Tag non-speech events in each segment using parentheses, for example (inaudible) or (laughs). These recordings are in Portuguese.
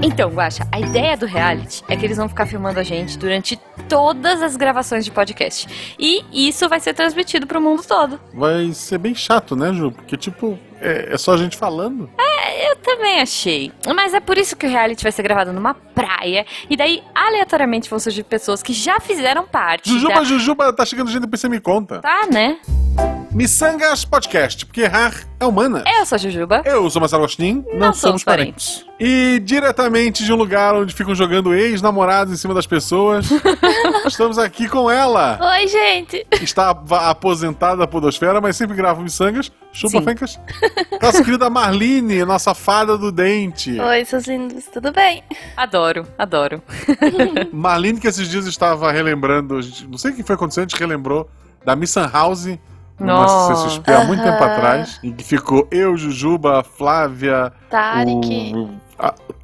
Então, Guaxa, a ideia do reality é que eles vão ficar filmando a gente durante todas as gravações de podcast. E isso vai ser transmitido pro mundo todo. Vai ser bem chato, né, Ju? Porque, tipo, é, é só a gente falando. É, eu também achei. Mas é por isso que o reality vai ser gravado numa praia. E daí, aleatoriamente, vão surgir pessoas que já fizeram parte. Jujuba, da... Jujuba, tá chegando gente, depois você me conta. Tá, né? Missangas Podcast, porque errar é humana. Eu sou a Jujuba. Eu sou Marcelo Agostinho, não, Não somos somos parentes. E diretamente de um lugar onde ficam jogando ex-namorados em cima das pessoas, (laughs) estamos aqui com ela. Oi, gente. Está aposentada da podosfera, mas sempre grava Missangas. Chupa. Fencas. Nossa querida Marlene, nossa fada do dente. Oi, seus lindos, tudo bem? Adoro, adoro. (laughs) Marlene, que esses dias estava relembrando, não sei o que foi acontecendo, a gente relembrou da Missan House, numa Nossa. CCXP há muito tempo atrás, em que ficou eu, Jujuba, Flávia, Tarek. o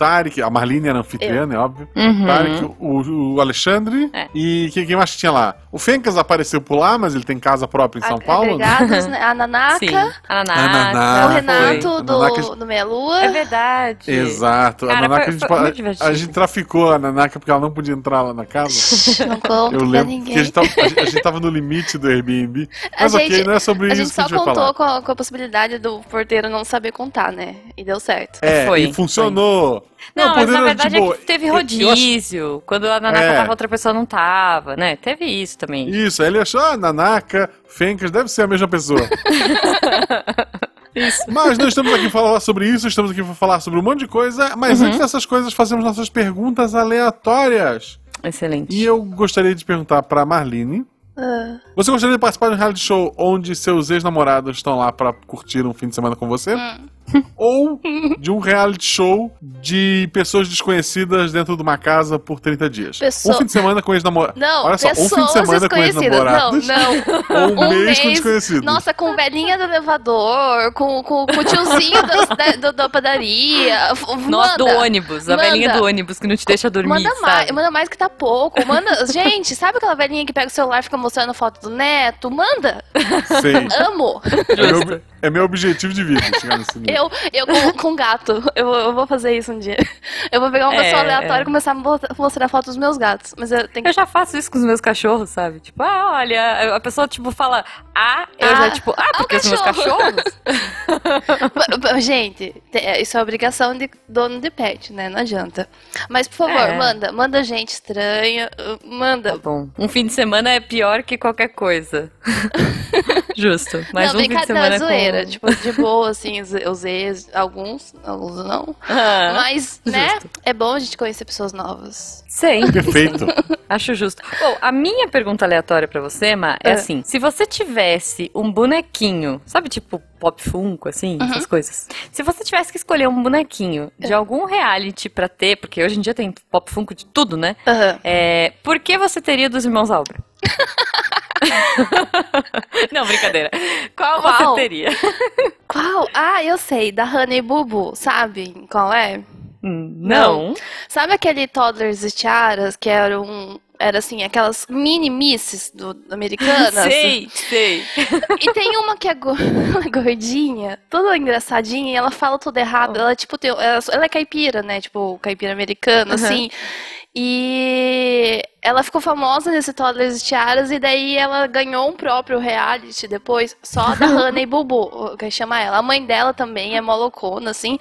Tarek, a Marlene era anfitriã, é óbvio. Uhum. Tarek, o, o Alexandre É. e quem, quem mais tinha lá? O Fencas apareceu por lá, mas ele tem casa própria em São Ag- Paulo. Agregados, né? (laughs) A Nanaka, Sim. A A Nanaka. O foi. Renato A do, Nanaka- do Meia Lua. É verdade. Exato. Cara, a Nanaka, foi- a, gente, foi muito a- a gente traficou a Nanaka porque ela não podia entrar lá na casa. (laughs) Não conto Eu pra lembro que a ninguém. gente, tava, a gente- a tava no limite do Airbnb. A Mas ok, gente- não é sobre A isso gente que a só gente falar. contou com a, com a possibilidade do porteiro não saber contar, né? E deu certo. É, Foi, e funcionou. Não, mas poder na verdade tipo, é que teve eu- eu acho- rodízio. Quando a Nanaka É. tava, outra pessoa não tava, né? Teve isso também. Isso, aí ele achou, ah, Nanaka, Fencas, deve ser a mesma pessoa. (laughs) Isso. Mas não estamos aqui para falar sobre isso, estamos aqui para falar sobre um monte de coisa. Mas Uhum. antes dessas coisas, fazemos nossas perguntas aleatórias. Excelente. E eu gostaria de perguntar para Marlene. Ah, Você gostaria de participar de um reality show onde seus ex-namorados estão lá para curtir um fim de semana com você? hum. Ou de um reality show de pessoas desconhecidas dentro de uma casa por 30 dias? Pessoa- Um fim de semana com ex-namorados. Não, Olha só, um pessoas fim de semana com desconhecidas. ex-namorados. Não, não. (laughs) Ou um, Um mês, com mês, desconhecidos. Nossa, com velhinha do elevador, com, com, com o tiozinho do- (laughs) da, do- da padaria. Manda, do ônibus, a manda. velhinha do ônibus que não te deixa dormir, Manda mais, manda mais que tá pouco. Manda, gente, sabe aquela velhinha que pega o celular e fica mostrando foto do neto? Manda! Sei. Amo! É meu, é meu objetivo de vida chegar nesse nível. Eu, eu com, com gato, eu, vou- eu vou fazer isso um dia. Eu vou pegar uma É, pessoa aleatória é. e começar a mo- mostrar fotos dos meus gatos. Mas eu tenho que. Eu já faço isso com os meus cachorros, sabe? Tipo, ah, olha, a pessoa, tipo, fala, ah, eu Ah, já, tipo, ah, ah, o porque os meus cachorro. cachorros. (laughs) Gente, te- é, isso é obrigação de dono de pet, né? Não adianta. Mas, por favor, É. manda. Manda gente estranha. uh, Tá Manda. bom. Um fim de semana é pior que qualquer coisa. (laughs) Justo. Mas não, um fim de brincadeira, semana zoeira. com... (laughs) Tipo, de boa, assim, ex, alguns, alguns não. Ah, Mas, né? justo. É bom a gente conhecer pessoas novas. Sim, Perfeito. acho justo. Bom, a minha pergunta aleatória pra você, Ma, é É. assim: se você tivesse um bonequinho, sabe, tipo pop funko, assim, Uhum. essas coisas. Se você tivesse que escolher um bonequinho de É. algum reality pra ter, porque hoje em dia tem pop funko de tudo, né? Aham. É, por que você teria dos irmãos Albra? (laughs) (laughs) Não, brincadeira. Qual, Qual? você teria? (laughs) Qual? Ah, eu sei, da Honey Bubu, sabe qual é? Hum, Não. Sabe aquele Toddlers e Tiaras que eram, era assim, aquelas mini misses do, americanas? (laughs) Sei, sei. E tem uma que é go- gordinha, toda engraçadinha, e ela fala tudo errado. Ela, tipo, tem, ela, ela é caipira, né? Tipo, caipira americana, Uhum. assim. E ela ficou famosa nesse Toddlers e Tiaras, e daí ela ganhou um próprio reality depois, só da (laughs) Honey Bubu, que chama ela. A mãe dela também é molocona, assim.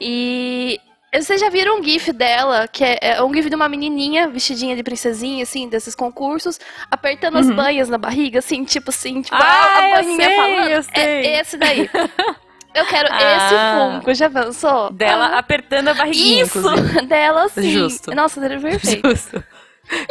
E vocês já viram um gif dela, que é, é um gif de uma menininha vestidinha de princesinha, assim, desses concursos, apertando as Uhum. banhas na barriga, assim, tipo assim, tipo, Ah, a, a eu sei, falando. eu sei. É esse daí. (laughs) Eu quero Ah. esse Funko, já pensou? Dela Ah, apertando a barriguinha, Isso, inclusive. dela sim. Justo. Nossa, seria perfeito. Justo.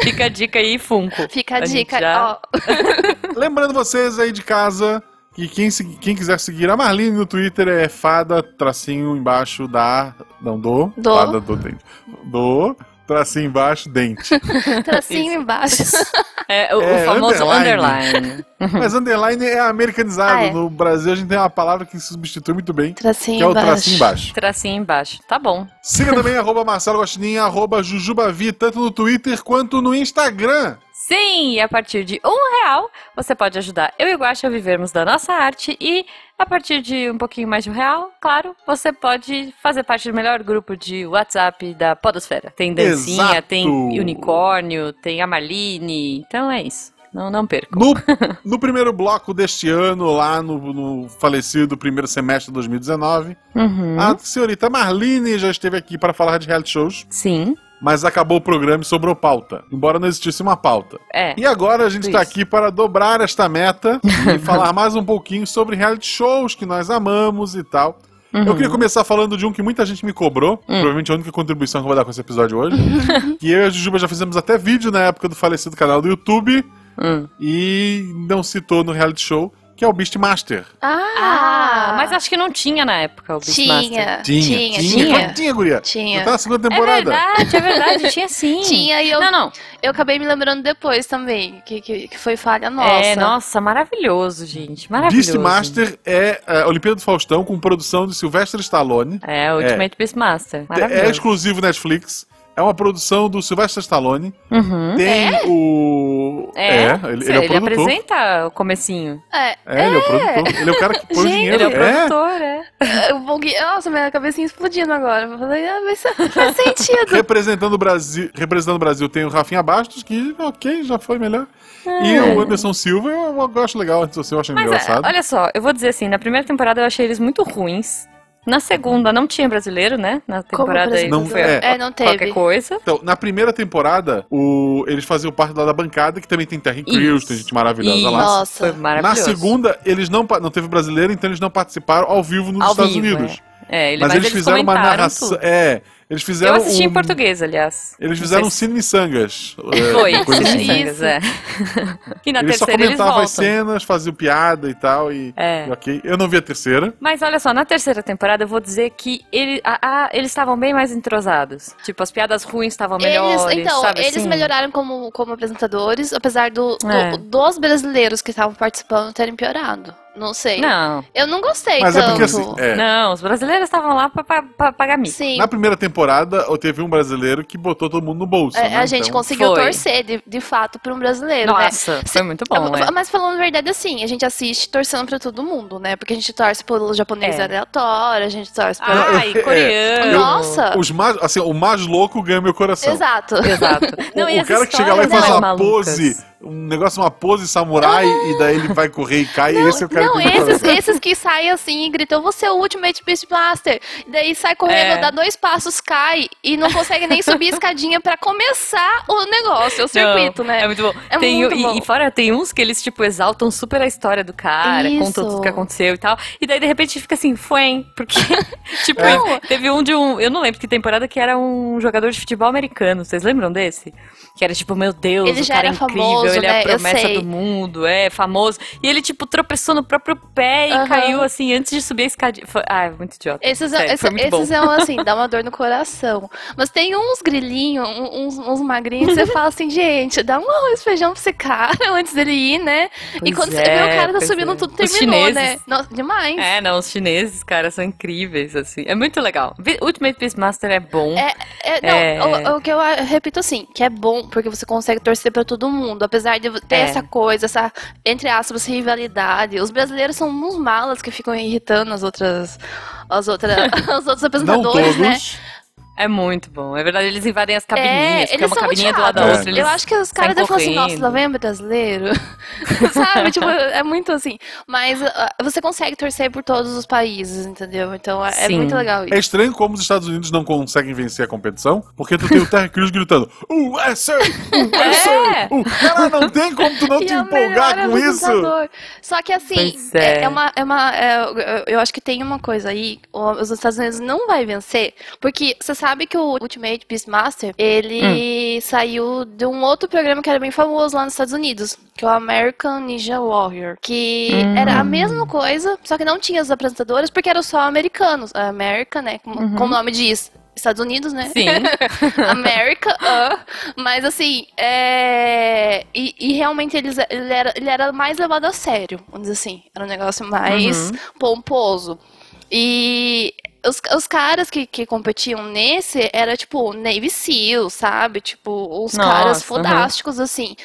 Fica a dica aí, Funko. Fica a, A dica, já- ó. (laughs) Lembrando vocês aí de casa que quem, quem quiser seguir a Marlene no Twitter é fada, tracinho embaixo da. Não, do. Do. Fada do dente. Do, tracinho embaixo, dente. (laughs) Tracinho embaixo. (laughs) É, o, o É, famoso underline. underline. (laughs) Mas underline é americanizado. Ah, é. No Brasil a gente tem uma palavra que se substitui muito bem, Tracinho que é o embaixo. tracinho embaixo. Tracinho embaixo. Tá bom. Siga também arroba Marcelo Guaxinim, arroba Jujubavi, tanto no Twitter quanto no Instagram. Sim, e a partir de um real você pode ajudar eu e o Guaxa a vivermos da nossa arte e a partir de um pouquinho mais de um real, claro, você pode fazer parte do melhor grupo de WhatsApp da Podosfera. Tem dancinha, Exato. tem unicórnio, tem a Marline, então é isso. Não, não percam. No, (laughs) no primeiro bloco deste ano, lá no, no falecido primeiro semestre de 2019, Uhum. a senhorita Marlene já esteve aqui para falar de reality shows, Sim, mas acabou o programa e sobrou pauta, embora não existisse uma pauta. é. E agora a gente está aqui para dobrar esta meta (laughs) e falar mais um pouquinho sobre reality shows que nós amamos e tal. Uhum. Eu queria começar falando de um que muita gente me cobrou, Hum. provavelmente a única contribuição que eu vou dar com esse episódio hoje. (laughs) que eu e a Jujuba já fizemos até vídeo na época do falecido canal do YouTube Hum. e não citou no reality show, que é o Beastmaster. Ah, mas acho que não tinha na época o Beastmaster. tinha, Tinha, tinha, tinha. tinha. Tinha, guria. Tinha. Já tá na segunda É temporada. verdade, é verdade, tinha sim. (laughs) Tinha, e eu, Não, não. eu acabei me lembrando depois também, que, que, que foi falha nossa. É, nossa, maravilhoso, gente. Maravilhoso. Beastmaster é a Olimpíada do Faustão com produção de Sylvester Stallone. É, o Ultimate Beastmaster. É Maravilhoso. exclusivo Netflix. É uma produção do Sylvester Stallone. Uhum. Tem o. É, ele, ele é o produtor. apresenta o comecinho. É, É, ele é o produtor. Ele é o cara que põe o Gente, dinheiro. Ele é o é. produtor, é. gui- Nossa, minha cabecinha explodindo agora. Eu falei, ah, mas faz sentido. Representando o Brasil, representando o Brasil tem o Rafinha Bastos, que ok, já foi melhor. É. E o Anderson Silva, eu, eu acho legal, eu acho Mas é, engraçado. olha só, eu vou dizer assim, na primeira temporada eu achei eles muito ruins. Na segunda não tinha brasileiro, né? Na temporada aí Não- foi é. É, não qualquer teve. coisa. Então, na primeira temporada, o, eles faziam parte lá da bancada, que também tem Terry Crews, tem gente maravilhosa Isso, lá. Nossa. Foi Na maravilhoso. segunda, eles não, não teve brasileiro, então eles não participaram ao vivo nos Ao Estados vivo, Unidos. É, ele- Mas, eles, fizeram uma narração. tudo. É, eles fizeram. Eu assisti um, em português, aliás. Eles fizeram um sei cine sangas. (laughs) Foi, é, Cine assim. Sim. Sangas, é. (laughs) e na Eles só terceira eles comentavam as cenas, faziam piada e tal, e, É. e ok. Eu não vi a terceira. Mas olha só, na terceira temporada eu vou dizer que ele, a- a- eles estavam bem mais entrosados. Tipo, as piadas ruins estavam melhores, Eles, então, sabe eles assim? melhoraram como, como apresentadores, apesar do, do- É. dos brasileiros que estavam participando terem piorado. Não sei. Não, Eu não gostei Mas é tanto. porque assim. é, não, os brasileiros estavam lá pra, pra, pra pagar mico. Sim. Na primeira temporada, teve um brasileiro que botou todo mundo no bolso. É, né? a gente Então, conseguiu Foi. torcer, de, de fato, para um brasileiro, né? Nossa, foi muito bom, é. Mas falando a verdade, assim, a gente assiste torcendo pra todo mundo, né? Porque a gente torce pelo japonês É. aleatório, a gente torce pelo... Ai, É, coreano. Nossa! Os mais, assim, o mais louco ganha meu coração. Exato. Exato. (laughs) O, Não, e o as cara que chega lá e faz uma malucas. pose, um negócio, uma pose samurai, e daí ele vai correr e cai. esse é o cara Não, esses, (laughs) esses que saem assim e gritam, você é o Ultimate Beastmaster. Daí sai correndo, É. dá dois passos, cai e não consegue nem subir a escadinha pra começar o negócio, o circuito, Não, né? É muito bom. É Tem muito e- bom. E, fora, tem uns que eles, tipo, exaltam super a história do cara, Isso. contam tudo que aconteceu e tal. E daí, de repente, fica assim, foi, porque, (laughs) tipo, Não. teve um de um. Eu não lembro que temporada que era um jogador de futebol americano. Vocês lembram desse? Que era tipo, meu Deus, Ele o cara é era incrível, famoso, ele é né? a Eu promessa do mundo, é famoso. E ele, tipo, tropeçou no próprio pé e Aham. caiu assim antes de subir a escadinha. Foi... Ah, é muito idiota. Esses, Sério, esse- muito esses é um, (laughs) assim, dá uma dor no coração. Mas tem uns grilinhos, uns, uns magrinhos, você fala assim, gente, dá um arroz e feijão pra esse cara (laughs) antes dele ir, né? e Pois quando você é, vê o cara tá subindo é. tudo, Os terminou, chineses. né? Nossa, demais. É, não, os chineses, cara, são incríveis, assim. É muito legal. Ultimate Beastmaster é bom. É, é, não, É. O, o que eu repito assim, que é bom, porque você consegue torcer pra todo mundo, apesar de ter É. essa coisa, essa, entre aspas, rivalidade. Os brasileiros são uns malas que ficam irritando as outras, as (laughs) outras, os outros Não apresentadores, né? É muito bom. É verdade, eles invadem as cabininhas, fica eles uma são cabininha do lado da outra. Eles Eu acho que os caras devem falar assim, nossa, lá vem brasileiro. (laughs) Sabe? Tipo, é muito assim. Mas ah, você consegue torcer por todos os países, entendeu? Então é, é Sim. muito legal isso. É estranho como os Estados Unidos não conseguem vencer a competição, porque tu tem o Terry Crews gritando USA! USA! É. Uh, cara, não tem como tu não (laughs) E te é o empolgar com isso! Só que assim, é. é. é uma. É uma é, eu- acho que tem uma coisa aí, o- os Estados Unidos não vai vencer, porque você sabe que o Ultimate Beastmaster, ele Hum. saiu de um outro programa que era bem famoso lá nos Estados Unidos, que é o American Ninja Warrior, que Hum. era a mesma coisa, só que não tinha os apresentadores, porque eram só americanos. A America, né, como, Uhum. como o nome diz. Estados Unidos, né? Sim. (laughs) América, ah, mas assim, é... e, e realmente eles, ele, era, ele era mais levado a sério, vamos dizer assim, era um negócio mais Uhum. pomposo. E os, os caras que, que competiam nesse era tipo Navy SEAL, sabe? Tipo, os Nossa, caras uhum. fodásticos, assim.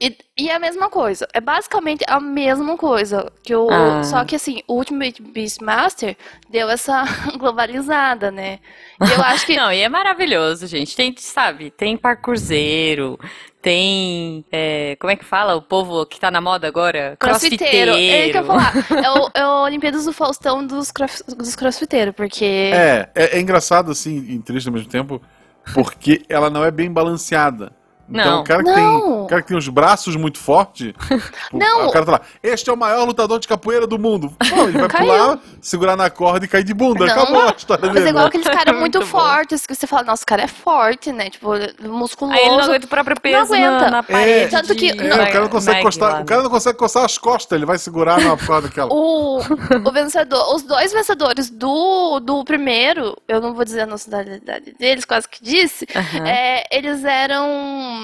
E, e é a mesma coisa. É basicamente a mesma coisa. Que o, Ah. Só que assim, o Ultimate Beastmaster deu essa (laughs) globalizada, né? E eu acho que. (laughs) Não, e é maravilhoso, gente. Tem, sabe, tem parkourzeiro, tem. é, como é que fala? O povo que tá na moda agora? Crossfiteiro. É isso que eu falar. É o, é o Olimpíadas do Faustão dos, cross, dos crossfiteiros, porque. É, é, é engraçado assim e triste ao mesmo tempo, porque ela não é bem balanceada. Então Não. o cara que, Não. tem, o cara que tem os braços muito fortes, (laughs) tipo, Não. o cara tá lá, este é o maior lutador de capoeira do mundo. Pô, ele (laughs) vai Caiu. pular, segurar na corda e cair de bunda. Não. Acabou a história Mas dele. é igual né? aqueles caras (laughs) muito, Muito bom. fortes, que você fala, nossa, o cara é forte, né? Tipo, musculoso. Aí ele não aguenta o próprio peso Não na, aguenta. na parede. Tanto que- É, o cara não consegue coçar, o cara não consegue coçar as costas, ele vai segurar na corda aquela. O, o vencedor, os dois vencedores do, do primeiro, eu não vou dizer a nacionalidade deles, quase que disse, é, eles eram.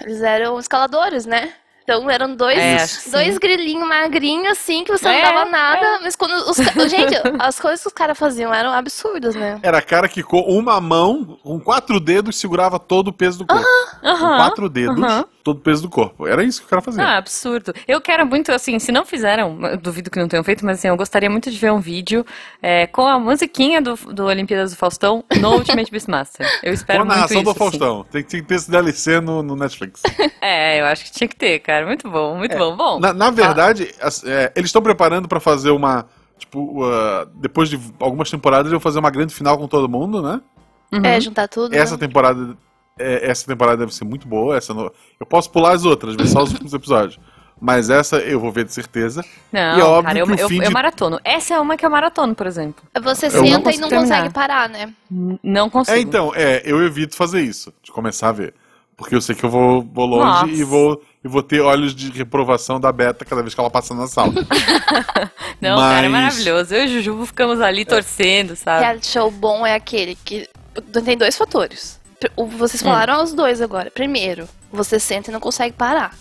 Eles eram escaladores, né? Então eram dois, É, dois grilinhos magrinhos, assim, que você É, não dava nada, mas quando os. (laughs) Gente, as coisas que os caras faziam eram absurdas, né? Era cara que com uma mão, com quatro dedos, segurava todo o peso do corpo. Com Aham. quatro dedos, aham. Todo o peso do corpo. Era isso que o cara fazia. Ah, absurdo. Eu quero muito, assim, se não fizeram, eu duvido que não tenham feito, mas assim, eu gostaria muito de ver um vídeo é, com a musiquinha do, do Olimpíadas do Faustão no Ultimate Beastmaster. Eu espero Com a muito narração isso, do assim. Faustão. Tem, que- tem que ter esse DLC no, no Netflix. (laughs) É, eu acho que tinha que ter, cara. Muito bom, muito bom. Bom, Na, na verdade, as- é, eles estão preparando pra fazer uma. Tipo, uh, depois de algumas temporadas, eles vão fazer uma grande final com todo mundo, né? uhum. É, juntar tudo. Essa né? temporada. É, essa temporada deve ser muito boa. Essa no- Eu posso pular as outras, ver só os últimos episódios. Mas essa eu vou ver de certeza. Não, e é óbvio cara, eu, que o eu, fim eu de- maratono. Essa é uma que eu maratono, por exemplo. Você Eu senta não e não terminar. consegue parar, né? Não consigo. É, então, é, eu evito fazer isso, de começar a ver. Porque eu sei que eu vou, vou longe Nossa. e vou, e vou ter olhos de reprovação da Beta cada vez que ela passa na sala. (laughs) Não, cara, é Mas- maravilhoso. Eu e o Jujubo ficamos ali torcendo, sabe? Reality show bom é aquele que tem dois fatores. Vocês falaram os dois agora. Primeiro, você senta e não consegue parar.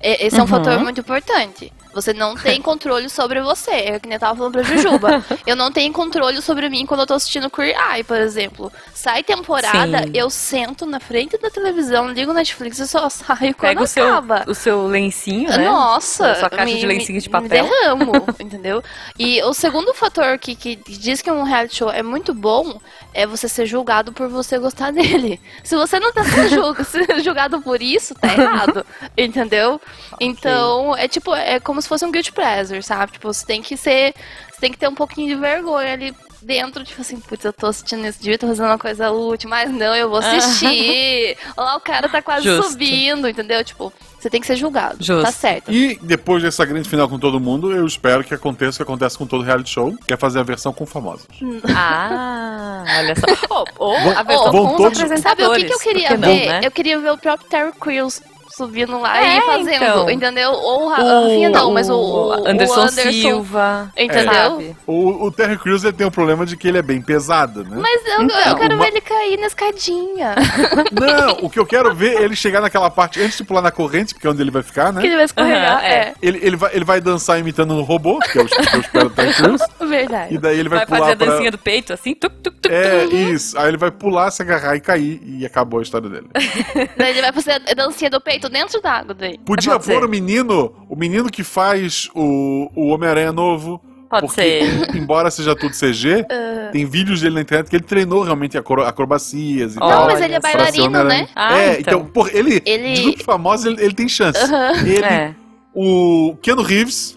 Esse é um Uhum. fator muito importante. Você não tem (laughs) controle sobre você. É que nem eu tava falando pra Jujuba. (laughs) eu não tenho controle sobre mim quando eu tô assistindo Queer Eye, por exemplo. Sai temporada, Sim. eu sento na frente da televisão, ligo Netflix e só (laughs) saio quando Pega o seu, acaba. o seu lencinho, né? Nossa, Sua caixa me- de lencinho de papel. Me derramo, entendeu? E o segundo fator que, que diz que um reality show é muito bom é você ser julgado por você gostar dele. Se você não tá sendo julga- sendo julgado por isso, tá errado, entendeu? Então, é tipo, é como se fosse um guilty pleasure, sabe? Tipo, você tem que ser, você tem que ter um pouquinho de vergonha ali dentro, tipo assim, putz, eu tô assistindo esse dia, tô fazendo uma coisa útil, mas não, eu vou assistir. Olha lá, o cara tá quase Justo. subindo, entendeu? Tipo, você tem que ser julgado. Justo. Tá certo. E depois dessa grande final com todo mundo, eu espero que aconteça o que acontece com todo reality show, que é fazer a versão com famosos. Ah, (laughs) olha só. Ou, ou a versão vão com os todos- apresentadores. Sabe o que, que eu queria ver? não, né? Eu queria ver o próprio Terry Crews subindo lá É, e fazendo, então. entendeu? Ou o Ra- a Rafinha não, mas o, o- o Anderson, Anderson, Silva. entendeu? sabe? O, o Terry Crews tem um problema de que ele é bem pesado, né? Mas eu, Então, eu quero uma- ver ele cair na escadinha. (laughs) Não, o que eu quero ver é ele chegar naquela parte antes de pular na corrente, porque é onde ele vai ficar, que né? ele vai escorregar. Aham, é. é. Ele, ele, vai, ele vai dançar imitando um robô, que é o que eu espero do Terry Crews, verdade. e daí ele vai, Vai, fazer pular a pra... dancinha do peito, assim, tuc, tuc, tuc, É, isso. Aí ele vai pular, se agarrar e cair, e acabou a história dele. (laughs) Daí ele vai fazer a dancinha do peito dentro da água daí. Podia Pode ser. pôr o menino, o menino que faz o, o Homem-Aranha novo. Pode porque, ser. embora seja tudo CG, (laughs) tem vídeos dele na internet que ele treinou realmente acro- acrobacias e Não, tal. Não, mas ele é bailarino, né? Ah, é, então. então, por, ele, Ele- de grupos famosos, ele, ele tem chance. Ele, É. o Keanu Reeves,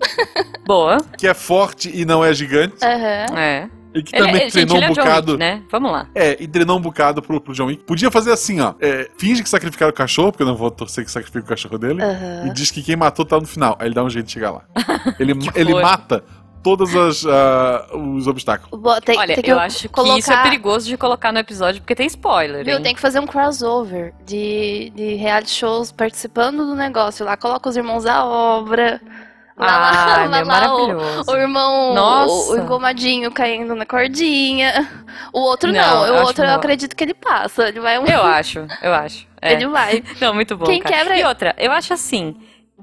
Boa. que é forte e não é gigante, Aham. É. e que Ele, também ele, gente, treinou ele é um John bocado. Wick, né? Vamos lá. É, e treinou um bocado pro, pro John Wick. Podia fazer assim, ó. É, finge que sacrificaram o cachorro, porque eu não vou torcer que sacrifique o cachorro dele. Aham. E diz que quem matou tá no final. Aí ele dá um jeito de chegar lá. (laughs) Ele, ele mata todos as, ah, os obstáculos. Bo- Tem, Olha, tem que eu acho colocar... que isso é perigoso de colocar no episódio, porque tem spoiler, Viu, hein? tem que fazer um crossover de, de reality shows participando do negócio. Lá coloca os irmãos da obra. Lá, Ah, lá, lá, o, maravilhoso. o irmão, Nossa. o, engomadinho caindo na cordinha. O outro não, Não, o outro eu acredito que ele passa. Ele vai um. Eu (laughs) acho, eu acho. É. Ele vai. (laughs) Não, muito bom, Quem cara. quebra- E outra, eu acho assim,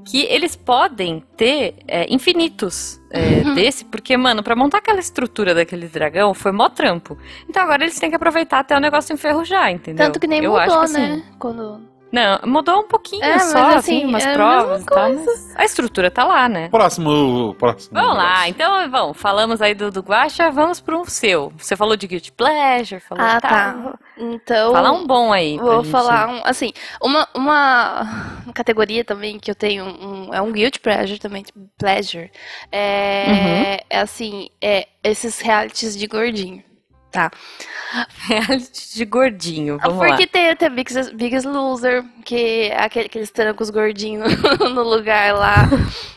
que eles podem ter é, infinitos é, Uhum. desse, porque, mano, pra montar aquela estrutura daquele dragão foi mó trampo. Então agora eles têm que aproveitar até o negócio enferrujar, entendeu? Tanto que nem eu mudou, acho que, né? assim, Quando Não, mudou um pouquinho É, só, mas, assim, assim, umas é a provas e mesma tal, mas a estrutura tá lá, né? Próximo. próximo Vamos lá, então, bom, falamos aí do, do Guaxa, vamos pro seu. Você falou de Guilty Pleasure, falou Ah, tal. tá. Então. Fala um bom aí. pra Vou gente. falar, um, assim, uma, uma categoria também que eu tenho, um, é um guilt pleasure também, tipo, pleasure, é, Uhum. é assim, é esses realities de gordinho, tá? Reality de gordinho, vamos Porque lá. tem até Biggest, Biggest Loser, que é aquele que eles trancam os gordinhos (laughs) no lugar lá,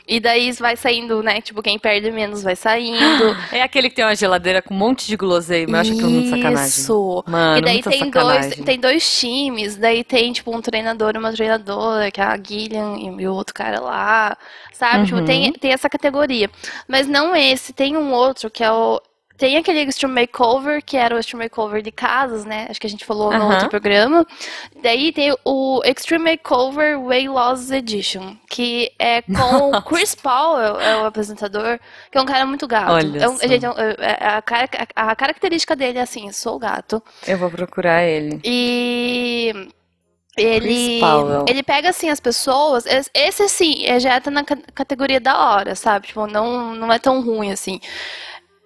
e daí vai saindo, né, tipo, quem perde menos vai saindo. É aquele que tem uma geladeira com um monte de guloseima, eu acho aquilo muito sacanagem. Isso. Mano, E daí tem dois, tem dois times, daí tem, tipo, um treinador e uma treinadora, que é a Gillian e o outro cara lá, sabe? Tipo, Uhum. tem, tem essa categoria. Mas não esse, tem um outro que é o. Tem aquele Extreme Makeover, que era o Extreme Makeover de casas, né? Acho que a gente falou no Aham. outro programa. Daí tem o Extreme Makeover Way Loss Edition, que é com o (laughs) Chris Paul, é, é o apresentador, que é um cara muito gato. Olha É um- gente, é é- a, cara- a característica dele é assim, sou gato. Eu vou procurar ele. E ele, ele pega assim as pessoas. es- Esse assim, já tá na ca- categoria da hora, sabe? Tipo, não, não é tão ruim assim.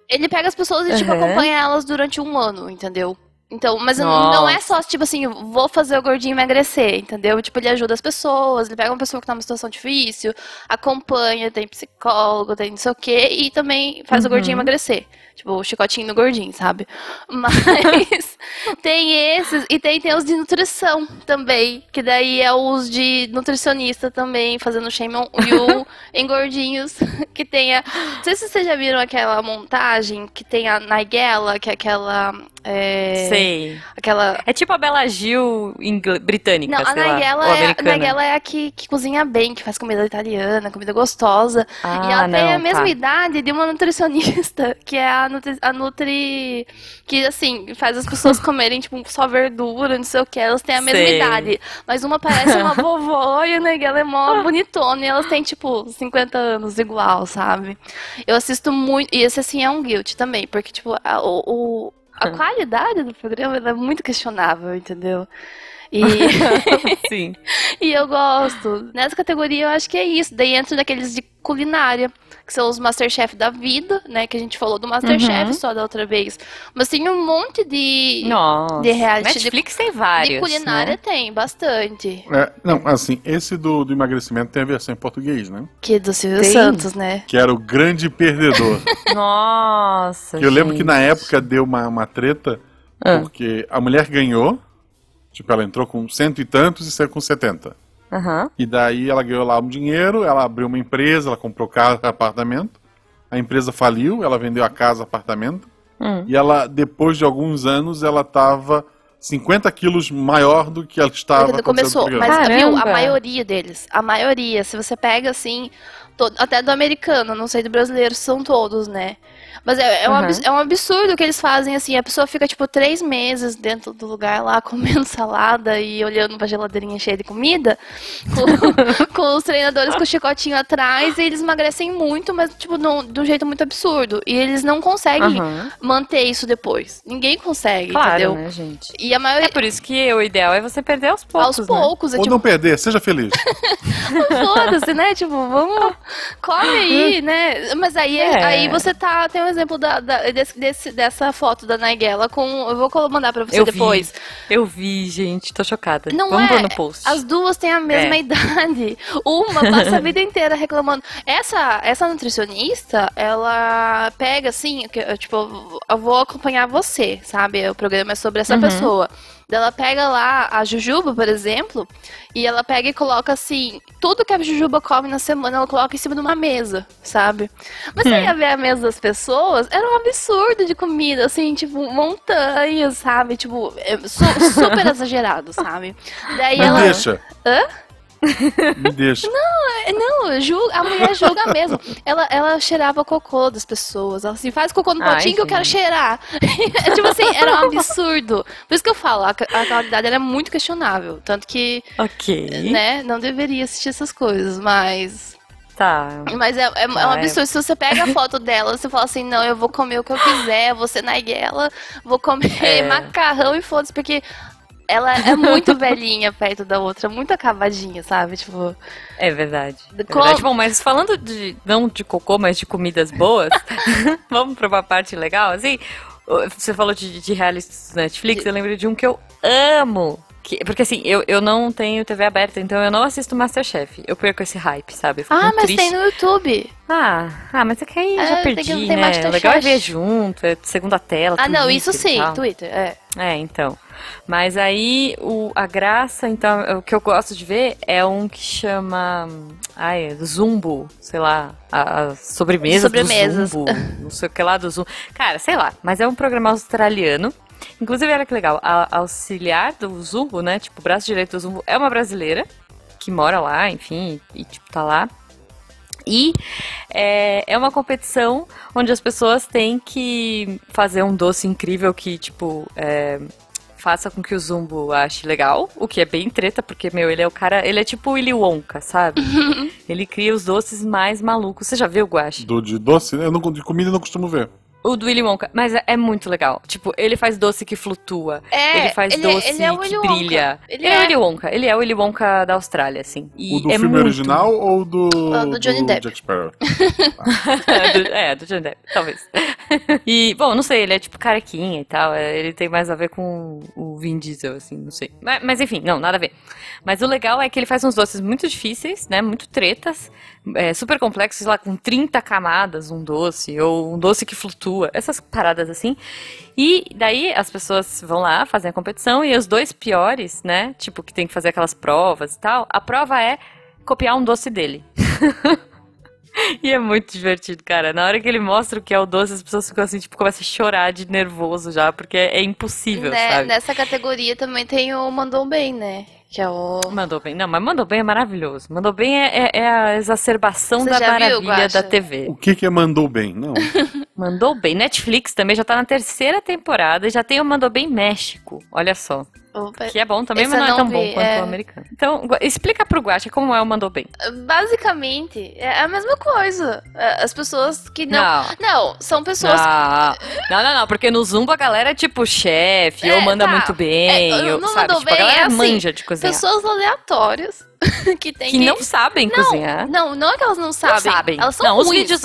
Ele pega as pessoas e, tipo, Aham. acompanha elas durante um ano, entendeu? Então, mas Nossa. não é só, tipo assim, vou fazer o gordinho emagrecer, entendeu? Tipo, ele ajuda as pessoas, ele pega uma pessoa que tá numa situação difícil, acompanha, tem psicólogo, tem não sei o quê, e também faz o gordinho Uhum. emagrecer. Tipo, o chicotinho no gordinho, sabe? (laughs) Mas tem esses, e tem, tem os de nutrição também, que daí é os de nutricionista também, fazendo shame on (laughs) you em gordinhos, (laughs) que tem a... Não sei se vocês já viram aquela montagem que tem a Nigella, que é aquela... é, Sei. Aquela... É tipo a Bela Gil ingl- britânica, Não, a sei lá, é, a é a que, que cozinha bem, que faz comida italiana, comida gostosa. e Ah, ela tem a não, mesma tá. idade de uma nutricionista, (laughs) que é a Nutri, a Nutri que assim, faz as pessoas comerem tipo só verdura, não sei o que, elas têm a mesma Sei. idade. Mas uma parece uma vovó (laughs) e a Nigella é mó (laughs) bonitona e elas têm tipo 50 anos igual, sabe? Eu assisto muito, e esse assim é um guilt também, porque tipo, a, o- a qualidade do programa é muito questionável, entendeu? E (laughs) Sim. (laughs) e eu gosto. Nessa categoria eu acho que é isso. Daí entra daqueles de culinária, que são os Masterchef da vida, né? Que a gente falou do Masterchef Uhum. só da outra vez. Mas tem um monte de, Nossa. de reality de, Netflix tem vários, de culinária, né? tem bastante. É, não, assim, esse do, do emagrecimento tem a versão em português, né? Que é do Silvio Tem? Santos, né? Que era o grande perdedor. (laughs) Nossa, Que eu lembro gente. que na época deu uma, uma treta, Ah. porque a mulher ganhou, tipo, ela entrou com cento e tantos e saiu com 70. Aham. E daí ela ganhou lá um dinheiro, ela abriu uma empresa, ela comprou casa, apartamento. A empresa faliu, ela vendeu a casa, apartamento. Hum. E ela, depois de alguns anos, ela estava 50 quilos maior do que ela estava Quando começou, mas viu, a maioria deles, a maioria, se você pega assim, to- até do americano, não sei do brasileiro, são todos, né? Mas é, é, um Uhum. abs- é um absurdo que eles fazem assim, a pessoa fica tipo três meses dentro do lugar lá, (laughs) comendo salada e olhando pra geladeirinha cheia de comida, com, (laughs) com os treinadores com o chicotinho atrás, e eles emagrecem muito, mas tipo, num- de um jeito muito absurdo. E eles não conseguem Aham. manter isso depois. Ninguém consegue, Claro, entendeu? né, gente? E a maioria. É por isso que o ideal é você perder aos poucos, Aos né? poucos, é Ou tipo, não perder, seja feliz. (laughs) Foda-se, né? Tipo, vamos. Come aí, né? Mas aí, É. aí você tá. Tem um exemplo da, da- desse, desse- dessa foto da Nigella com. Eu vou mandar pra você Eu depois. vi, eu vi, gente, tô chocada. Não Vamos é. no post. As duas têm a mesma É. idade. Uma passa a vida inteira reclamando. Essa, essa nutricionista, ela pega assim, tipo, eu vou acompanhar você, sabe? O programa é sobre essa Uhum. pessoa. Daí Ela pega lá a Jujuba, por exemplo, e ela pega e coloca assim, tudo que a Jujuba come na semana, ela coloca em cima de uma mesa, sabe? Mas você Hum. ia ver a mesa das pessoas, era um absurdo de comida, assim, tipo, montanhas, sabe? Tipo, é su- super (laughs) exagerado, sabe? Daí Me ela. deixa. Hã? Me deixa. É, Não, julga, a mulher julga mesmo. Ela, ela cheirava cocô das pessoas. Ela assim, faz cocô no Ai, potinho que eu quero cheirar. (laughs) tipo assim, era um absurdo. Por isso que eu falo, a, a qualidade era muito questionável. Tanto que, Ok. né, não deveria assistir essas coisas, mas. Tá. Mas é, é, é um Tá, é. absurdo. Se você pega a foto dela, você fala assim, não, eu vou comer o que eu quiser, vou ser naguela, vou comer É. macarrão e foda-se, porque ela é muito (laughs) velhinha perto da outra, muito acabadinha, sabe? Tipo, É verdade. É Como- verdade. Bom, mas falando de, não de cocô, mas de comidas boas, (laughs) (laughs) vamos pra uma parte legal, assim, você falou de, de realities do Netflix, eu lembrei de um que eu amo. Que, porque assim, eu, eu não tenho TV aberta, então eu não assisto Masterchef. Eu perco esse hype, sabe? Ah, mas triste. tem no YouTube. Ah, ah, mas é que aí É, já perdi, né? Masterchef. Legal é ver junto, é segunda tela. Ah, não, isso sim. Twitter, é. É, então. Mas aí o, a graça, então, o que eu gosto de ver é um que chama. Ai, Zumbo, sei lá, a, a sobremesa Sobremesas. do Zumbo, não sei o que lá do Zumbo. Cara, sei lá, mas é um programa australiano. Inclusive, olha que legal, a auxiliar do Zumbo, né? Tipo, o braço direito do Zumbo é uma brasileira que mora lá, enfim, e tipo, tá lá. E é, é uma competição onde as pessoas têm que fazer um doce incrível que, tipo, é, faça com que o Zumbo ache legal, o que é bem treta, porque, meu, ele é o cara, ele é tipo o Willy Wonka, sabe? (laughs) ele cria os doces mais malucos. Você já viu, Guache? Do, de doce, né? Eu não, de comida eu não costumo ver. O do Willy Wonka, mas é, é muito legal. Tipo, ele faz doce que flutua. É, ele faz ele- doce ele é que Willy Wonka. brilha. Ele é o é. Willy Wonka. Ele é o Willy Wonka da Austrália, assim. E o do é filme muito... original ou do, Ah, do Johnny Depp. Jack Sparrow? (laughs) (laughs) do, é, do Johnny Depp, talvez. (laughs) E, bom, não sei, ele é tipo carequinha e tal. é, Ele tem mais a ver com o Vin Diesel, assim, não sei. Mas, mas, enfim, não, nada a ver. Mas o legal é que ele faz uns doces muito difíceis, né? Muito tretas, é, super complexos, sei lá, com 30 camadas um doce, ou um doce que flutua, essas paradas assim. E daí as pessoas vão lá, fazem a competição, e os dois piores, né? Tipo, que tem que fazer aquelas provas e tal, a prova é copiar um doce dele. (laughs) E é muito divertido, cara. Na hora que ele mostra o que é o doce, as pessoas ficam assim, tipo, começam a chorar de nervoso já, porque é impossível, Né, sabe? Nessa categoria também tem o Mandou Bem, né? Que é o. Mandou bem. Não, mas mandou bem é maravilhoso. Mandou bem é, é- é a exacerbação Você da viu, maravilha Guaxa? da TV. O que que é mandou bem? Não. (laughs) Mandou bem. Netflix também já tá na terceira temporada e já tem o Mandou bem México. Olha só. Opa. Que é bom também, mas não é tão não bom vi, quanto é. o americano. Então, explica pro Guacha como é o Mandou bem. Basicamente, é a mesma coisa. É, As pessoas que não. Não. Não, são pessoas. Não, não, não, não, porque no Zumba a galera é tipo chefe, É, ou manda tá. muito bem, É, ou, não sabe? Tipo, a bem, galera é assim, manja de cozinhar. Pessoas aleatórias (laughs) que tem que não sabem cozinhar. Não, não é que elas não sabem. Não sabem. Elas são não, os ruins. vídeos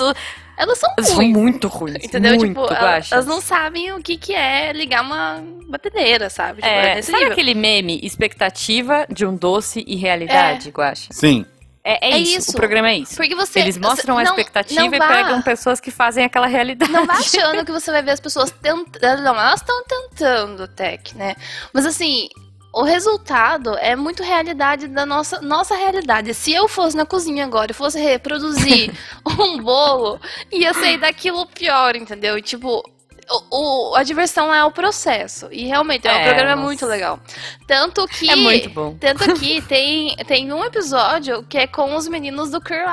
Elas são são ruins. muito ruins. Entendeu? Muito, tipo, elas, elas não sabem o que, que é ligar uma batedeira, sabe? Tipo, É, nesse sabe nível. aquele meme expectativa de um doce e realidade, Guaxa? Sim. É, é, É isso. isso. O programa é isso. Porque você. Eles mostram você- a não- expectativa não e vá- pegam pessoas que fazem aquela realidade. Não vá achando que você vai ver as pessoas tentando. Não, elas estão tentando, Tech, né? Mas assim, o resultado é muito realidade da nossa, nossa realidade. Se eu fosse na cozinha agora e fosse reproduzir (laughs) um bolo, ia sair daquilo pior, entendeu? Tipo. O, o- a diversão é o processo. E realmente, é, um É, programa nossa. muito legal. Tanto que. É muito bom. Tanto que (laughs) tem, tem um episódio que é com os meninos do Queer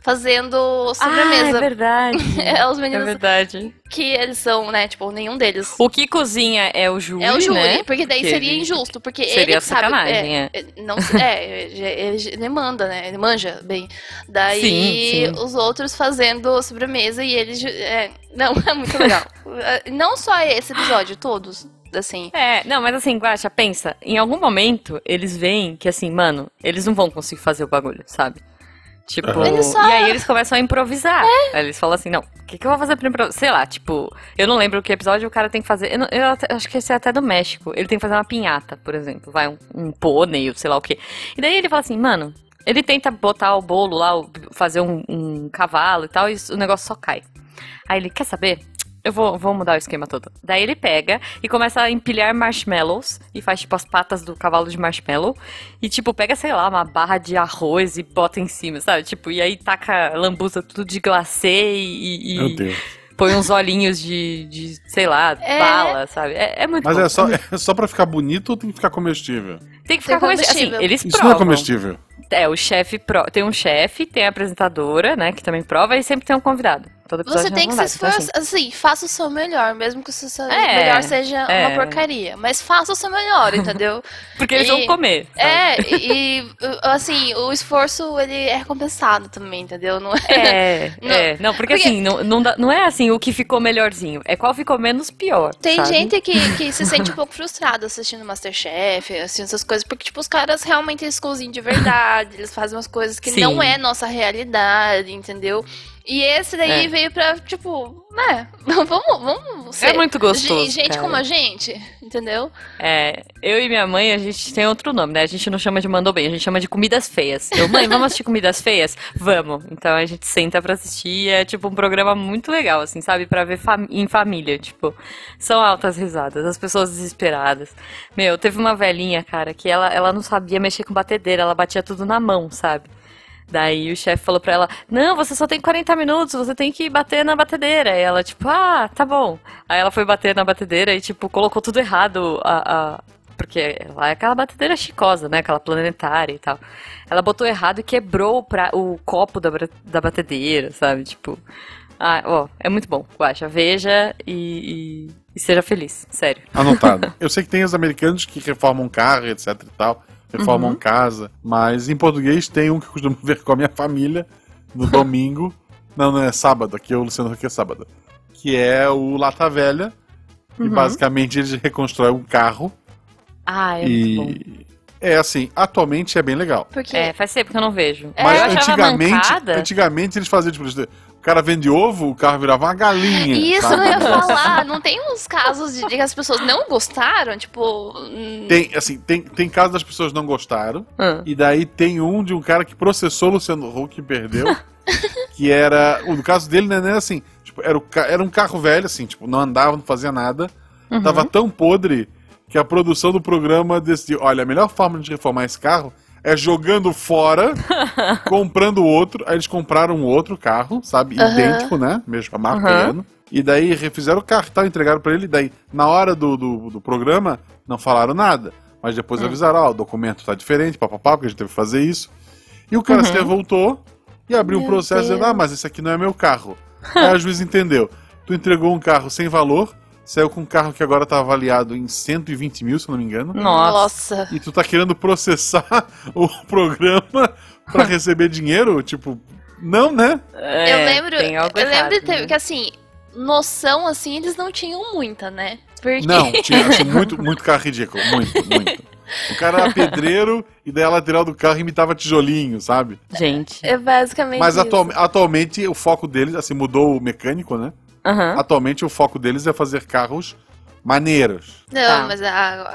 Fazendo Ah, é sobremesa. verdade. (laughs) É, os é meninos verdade. que eles são, né? Tipo, nenhum deles. O que cozinha é o júri, É o júri, né? porque daí Porque seria ele- injusto, porque seria ele que sabe, sacanagem, é, não, é, ele, ele manda, né? Ele manja bem. Daí Sim, sim. os outros fazendo sobremesa e eles, é, não, (laughs) é muito legal. É, não só esse episódio, todos, assim. É, não, mas assim, Guaxa, pensa, em algum momento eles veem que assim, mano, eles não vão conseguir fazer o bagulho, sabe? Tipo, só- e aí eles começam a improvisar. Aí eles falam assim, não, o que, que eu vou fazer pra improvisar? Sei lá, tipo, eu não lembro que episódio o cara tem que fazer. Eu, não- eu até- acho que esse é até do México. Ele tem que fazer uma pinhata, por exemplo. Vai um, um pônei, ou sei lá o quê. E daí ele fala assim, mano, ele tenta botar o bolo lá, fazer um, um cavalo e tal, e o negócio só cai. Aí ele, quer saber? Eu vou, vou mudar o esquema todo. Daí ele pega e começa a empilhar marshmallows e faz tipo as patas do cavalo de marshmallow. E tipo, pega, sei lá, uma barra de arroz e bota em cima, sabe? Tipo, e aí taca lambuza tudo de glacê e, e Meu Deus. põe uns olhinhos de, de sei lá, É. bala, sabe? É, é muito Mas bom. é só, é só pra ficar bonito ou tem que ficar comestível? Tem que ficar Tem comestível. Assim, comestível. eles Isso provam. não é comestível. É, o chefe pro... tem um chefe, tem a apresentadora, né, que também prova, e sempre tem um convidado. Todo Você é tem que se bondade, então, assim, esforçar, assim, faça o seu melhor, mesmo que o seu É, melhor seja é. uma porcaria. Mas faça o seu melhor, entendeu? (laughs) Porque eles E- vão comer. sabe? é, e, e, assim, o esforço, ele é recompensado também, entendeu? Não é... É, (laughs) Não, é. Não, porque, porque- assim, não, não, dá- não é assim o que ficou melhorzinho, é qual ficou menos pior. Tem sabe? gente que, que se sente um pouco frustrada assistindo Masterchef, assim, essas coisas, porque, tipo, os caras realmente eles cozinham de verdade, eles fazem umas coisas que Sim. não é nossa realidade, entendeu? E esse daí É. veio pra, tipo, né, (laughs) vamos, vamos ser É muito gostoso. gente, cara. como a gente, entendeu? É, eu e minha mãe, a gente tem outro nome, né? A gente não chama de mandou bem, a gente chama de comidas feias. Eu, mãe, vamos assistir comidas feias? Vamos. Então a gente senta pra assistir, e é tipo um programa muito legal, assim, sabe? Pra ver fam- em família, tipo, são altas risadas, as pessoas desesperadas. Meu, teve uma velhinha, cara, que ela, ela não sabia mexer com batedeira, ela batia tudo na mão, sabe? Daí o chefe falou pra ela: Não, você só tem 40 minutos, você tem que bater na batedeira. E ela, tipo, ah, tá bom. Aí ela foi bater na batedeira e, tipo, colocou tudo errado. A, a- Porque lá é aquela batedeira chicosa, né? Aquela planetária e tal. Ela botou errado e quebrou o, pra... o copo da, da batedeira, sabe? Tipo. Ah, ó, é muito bom. Guaxa, veja e, e, e seja feliz, sério. Anotado. (laughs) Eu sei que tem os americanos que reformam carro, etc e tal, reformam Uhum. casa, mas em português tem um que eu costumo (laughs) ver com a minha família no (laughs) domingo. não, não é sábado, aqui é o Luciano Huck é sábado. Que é o Lata Velha. E Uhum. basicamente eles reconstroem um carro. Ah, é muito bom. e é assim, atualmente é bem legal. Porque É, faz tempo que eu não vejo. É. Mas eu achava antigamente, mancada. antigamente eles faziam tipo, o cara vende ovo, o carro virava uma galinha. isso sabe? eu ia (laughs) falar, não tem uns casos de, de que as pessoas não gostaram, tipo... hum, Tem, assim, tem, tem casos das pessoas não gostaram. Ah. E daí tem um de um cara que processou o Luciano Huck e perdeu. (laughs) que era. o- No caso dele, né, não era assim. Tipo, era, o era um carro velho, assim, tipo, não andava, não fazia nada. Uhum. Tava tão podre que a produção do programa decidiu: olha, a melhor forma de reformar esse carro é jogando fora, (laughs) comprando outro. Aí eles compraram um outro carro, sabe? Aham. Idêntico, né? Mesmo a marca Aham. ano. E daí refizeram o carro entregaram pra ele. E daí, na hora do, do, do programa, não falaram nada. Mas depois Hum. avisaram: ó, o documento tá diferente, papapá, porque a gente teve que fazer isso. E o cara Uhum. se revoltou e abriu um Meu processo dizendo: Deus. ah, mas esse aqui não é meu carro. Aí a juiz entendeu. Tu entregou um carro sem valor, saiu com um carro que agora tá avaliado em 120 mil, se não me engano. Nossa. Nossa. E tu tá querendo processar (laughs) o programa pra receber dinheiro? Tipo, não, né? É, eu lembro, tem algo eu lembro de errado, ter, né? que assim, noção assim, eles não tinham muita, né? Porque Não, (laughs) tinha, muito, muito carro ridículo. Muito, muito. O cara era pedreiro e daí a lateral do carro imitava tijolinho, sabe? Gente. é basicamente Mas isso. atual- atualmente o foco deles, assim, mudou o mecânico, né? Aham. Atualmente o foco deles é fazer carros maneiros. Não, Tá. mas a-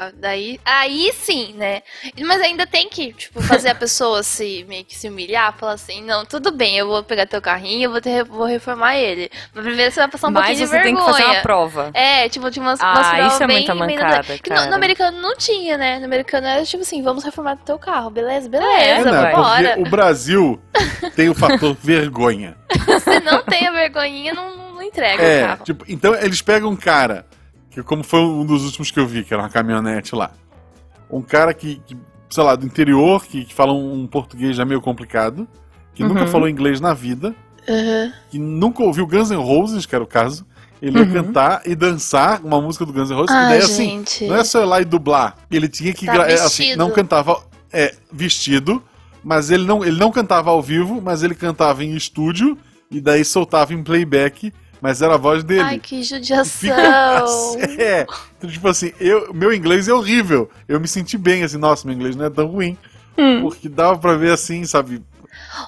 a- daí, aí sim, né? Mas ainda tem que, tipo, fazer a pessoa (laughs) se meio que se humilhar, falar assim, não, tudo bem, eu vou pegar teu carrinho, eu vou, ter, vou reformar ele. Mas primeiro você vai passar um Mas pouquinho de você tem que vergonha. fazer uma prova. É, tipo, tinha umas, Ah, umas provas isso é bem, muita bem mancada, que no, no americano não tinha, né? No americano era tipo assim, vamos reformar teu carro, beleza? É, Beleza, né? bora. O Brasil (laughs) tem o fator vergonha. Se não tem a vergonhinha, não, não- entrega o É, carro. tipo, então eles pegam um cara, que como foi um dos últimos que eu vi, que era uma caminhonete lá. Um cara que, que, sei lá, do interior, que, que fala um, um português já meio complicado, que nunca Uhum. falou inglês na vida, Uhum. que nunca ouviu Guns N' Roses, que era o caso. Ele ia Uhum. cantar e dançar uma música do Guns N' Roses, Ah, e daí assim, gente. não é só ir lá e dublar. Ele tinha que Tá é, assim, não cantava é, vestido, mas ele não, ele não cantava ao vivo, mas ele cantava em estúdio e daí soltava em playback, mas era a voz dele. Ai, que judiação. (laughs) é, então, tipo assim, eu, meu inglês é horrível. Eu me senti bem, assim, nossa, meu inglês não é tão ruim. Hum. Porque dava pra ver assim, sabe?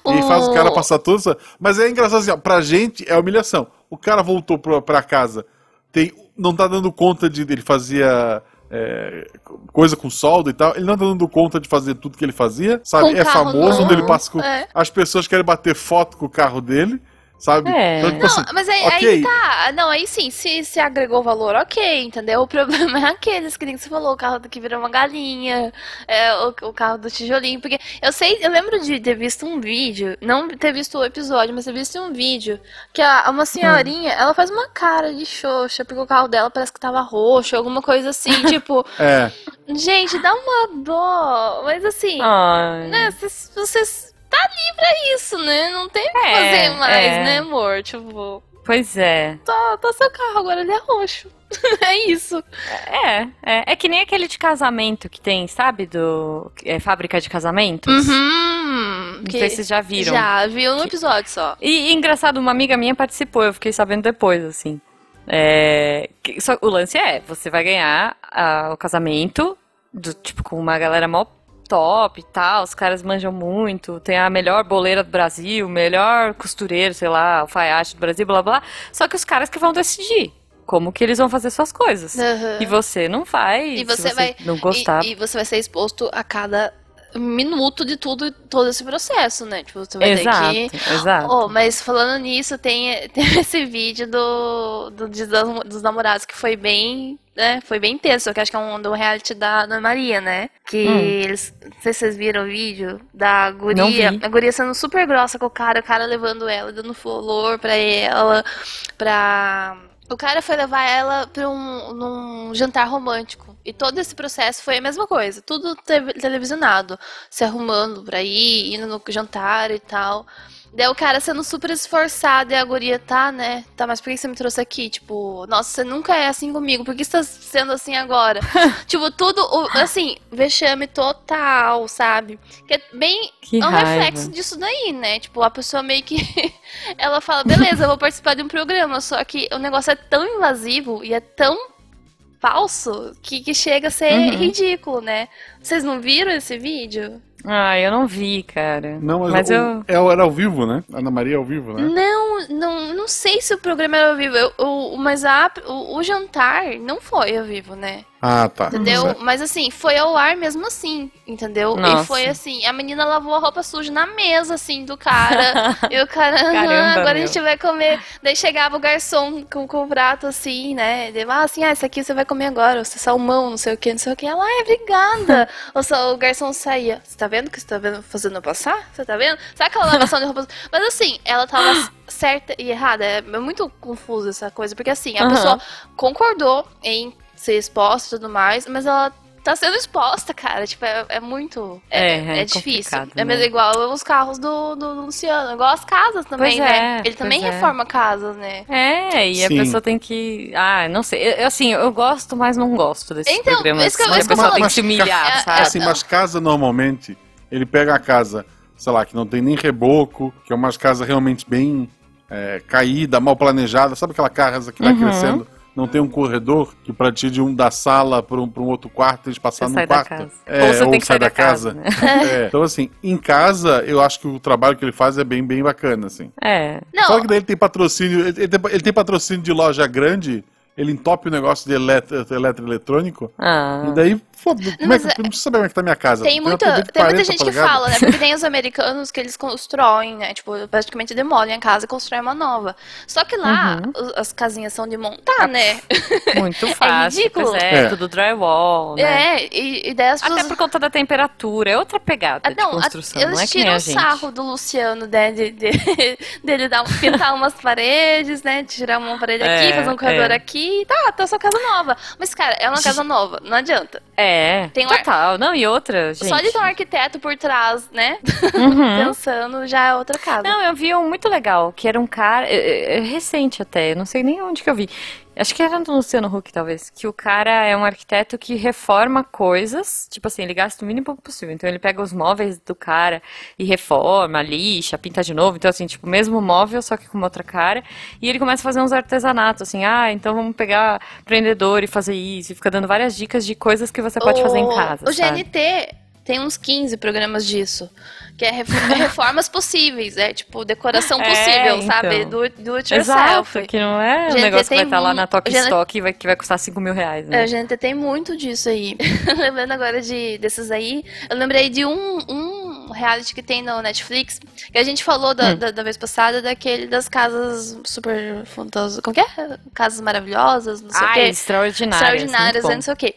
E faz o cara passar toda essa... Mas é engraçado assim, ó, pra gente é humilhação. O cara voltou pra, pra casa, tem, não tá dando conta de. Ele fazia. é, coisa com solda e tal, ele não tá dando conta de fazer tudo que ele fazia, sabe? Com é famoso, novo, onde ele passa com. é. As pessoas querem bater foto com o carro dele, sabe? É. Então, tipo Não, assim, mas aí, ok. aí tá. Não, aí sim, se, se agregou valor, ok, entendeu? O (laughs) problema é aqueles que nem você falou, o carro do que virou uma galinha, é, o, o carro do tijolinho. Porque eu sei, eu lembro de ter visto um vídeo, não ter visto o episódio, mas ter visto um vídeo que a, uma senhorinha, ela faz uma cara de xoxa, porque o carro dela parece que tava roxo, alguma coisa assim, (laughs) tipo, É. gente, dá uma dó, mas assim. Ai. né, vocês, vocês tá ali pra isso, né? Não tem o que É, fazer mais, é. né, amor? Tipo, Pois é. Tá, tá seu carro, agora ele é roxo. (laughs) é isso. É, é. É que nem aquele de casamento que tem, sabe? Do. É, fábrica de casamentos. Uhum. Não que- sei se vocês já viram. Já, viu no episódio só. E, e engraçado, uma amiga minha participou, eu fiquei sabendo depois, assim. É, que- só- o lance é, você vai ganhar ah, o casamento, do, tipo, com uma galera mó top e tal, os caras manjam muito, tem a melhor boleira do Brasil, melhor costureiro, sei lá, alfaiate do Brasil, blá blá. Só que os caras que vão decidir como que eles vão fazer suas coisas. Uhum. E você não vai, E você você vai- não gostar. E, e você vai ser exposto a cada minuto de tudo, todo esse processo, né? Tipo, você vai exato, ter que. exato. Oh, mas falando nisso, tem, (laughs) tem esse vídeo do, do dos namorados que foi bem, né? Foi bem intenso, que acho que é um do reality da Ana Maria, né? Que Hum. eles. Não sei se vocês viram o vídeo da guria. A guria sendo super grossa com o cara, o cara levando ela, dando flor pra ela, pra. O cara foi levar ela pra um num jantar romântico. E todo esse processo foi a mesma coisa. Tudo te- televisionado. Se arrumando pra ir, indo no jantar e tal. Daí o cara sendo super esforçado e a guria tá, né? Tá, mas por que você me trouxe aqui? Tipo, nossa, você nunca é assim comigo. Por que você tá sendo assim agora? (laughs) tipo, tudo, assim, vexame total, sabe? Que é bem Que é um raiva. reflexo disso daí, né? Tipo, a pessoa meio que. (laughs) ela fala, beleza, eu vou participar de um programa, só que o negócio é tão invasivo e é tão falso que, que chega a ser Uhum. ridículo, né? Vocês não viram esse vídeo? Ah, eu não vi, cara. Não, mas, Mas o- eu- é- era ao vivo, né? Ana Maria ao vivo, né? Não, não, não sei se o programa era ao vivo. Eu, o, mas a, o, o jantar não foi ao vivo, né? Ah, tá. Entendeu? Certo. Mas assim, foi ao ar mesmo assim, entendeu? Nossa. E foi assim, a menina lavou a roupa suja na mesa, assim, do cara. (laughs) e o cara, "Aham, Caramba, agora a meu. gente vai comer. Daí chegava o garçom com, com o prato assim, né? Ele, ah, assim, ah, esse aqui você vai comer agora, você salmão, não sei o que, não sei o que. Ela, ai, obrigada. (laughs) Ou só o garçom saía. Você tá vendo o que você tá vendo, fazendo passar? Você tá vendo? Sabe aquela lavação de roupa? Mas assim, ela tava (gasps) certa e errada. É muito confuso essa coisa, porque assim, a Aham. pessoa concordou em ser exposta e tudo mais, mas ela tá sendo exposta, cara. Tipo, é, é muito. É, É, é é difícil. complicado, É mesmo né? igual os carros do, do Luciano, igual as casas também, Pois né? é, Ele também é. reforma casas, né? É, e a Sim. pessoa tem que. Ah, não sei. Eu- assim, eu gosto, mas não gosto desses Então, programas. isso que eu- que a pessoa tem que se humilhar, sabe? Assim, mas casa normalmente, ele pega a casa, sei lá, que não tem nem reboco, que é umas casas realmente bem é, caída, mal planejada. Sabe aquela casa que vai Uhum. crescendo? Não tem um corredor que pra ti de um da sala pra um, pra um outro quarto tem que passar num da quarto. casa. É, Ou você tem que sair da casa, né? (laughs) É, (laughs) Então, assim, em casa, eu acho que o trabalho que ele faz é bem, bem bacana, assim. É. Não, Só que daí ele tem patrocínio, ele tem, ele tem patrocínio de loja grande, ele entope o negócio de eletro, eletroeletrônico, Ah. e daí, foda como é mas que, eu não preciso saber como é que tá a minha casa. Tem muita, de tem muita 40 gente que polegadas. fala, né? Porque (laughs) tem os americanos que eles constroem, né? Tipo, praticamente demolem a casa e constroem uma nova. Só que lá, Uhum. as casinhas são de montar, né? (laughs) Muito fácil. ridículo. Pois é, É. tudo drywall, né? É, e, e daí as pessoas... Até por conta da temperatura, é outra pegada Ah, de não, a- construção, eles não é que nem tiram a o gente. sarro do Luciano, né? De, de- (laughs) dele dar, um- pintar umas paredes, né? Tirar uma parede aqui, É, fazer um corredor é. Tá, tá sua casa nova. Mas, cara, é uma casa (laughs) nova, não adianta. É, Tem um ar- total. Não, e outra, gente. Só de ter um arquiteto por trás, né? Uhum. (laughs) Pensando, já é outra casa. Não, eu vi um muito legal, que era um cara, é, é, é recente até, eu não sei nem onde que eu vi. Acho que era no Luciano Huck, talvez. Que o cara é um arquiteto que reforma coisas, tipo assim, ele gasta o mínimo possível. Então ele pega os móveis do cara e reforma, lixa, pinta de novo. Então, assim, tipo, o mesmo móvel, só que com uma outra cara. E ele começa a fazer uns artesanatos, assim, ah, então vamos pegar prendedor e fazer isso. E fica dando várias dicas de coisas que você pode fazer em casa. O sabe? GNT tem uns 15 programas disso. Que é ref- reformas possíveis, é tipo decoração É, possível, então. sabe? Do, do it Exato, yourself. que não é um negócio que vai estar lá mu- na Toque GNT Stock e vai, que vai custar 5 mil reais, É, né? a gente tem muito disso aí. (laughs) Lembrando agora de, desses aí, eu lembrei de um, um reality que tem no Netflix, que a gente falou da, Hum. da, da vez passada, daquele das casas super fantásticas. Como que é? Casas maravilhosas, não sei o quê. extraordinárias. Extraordinárias, né, não sei o quê.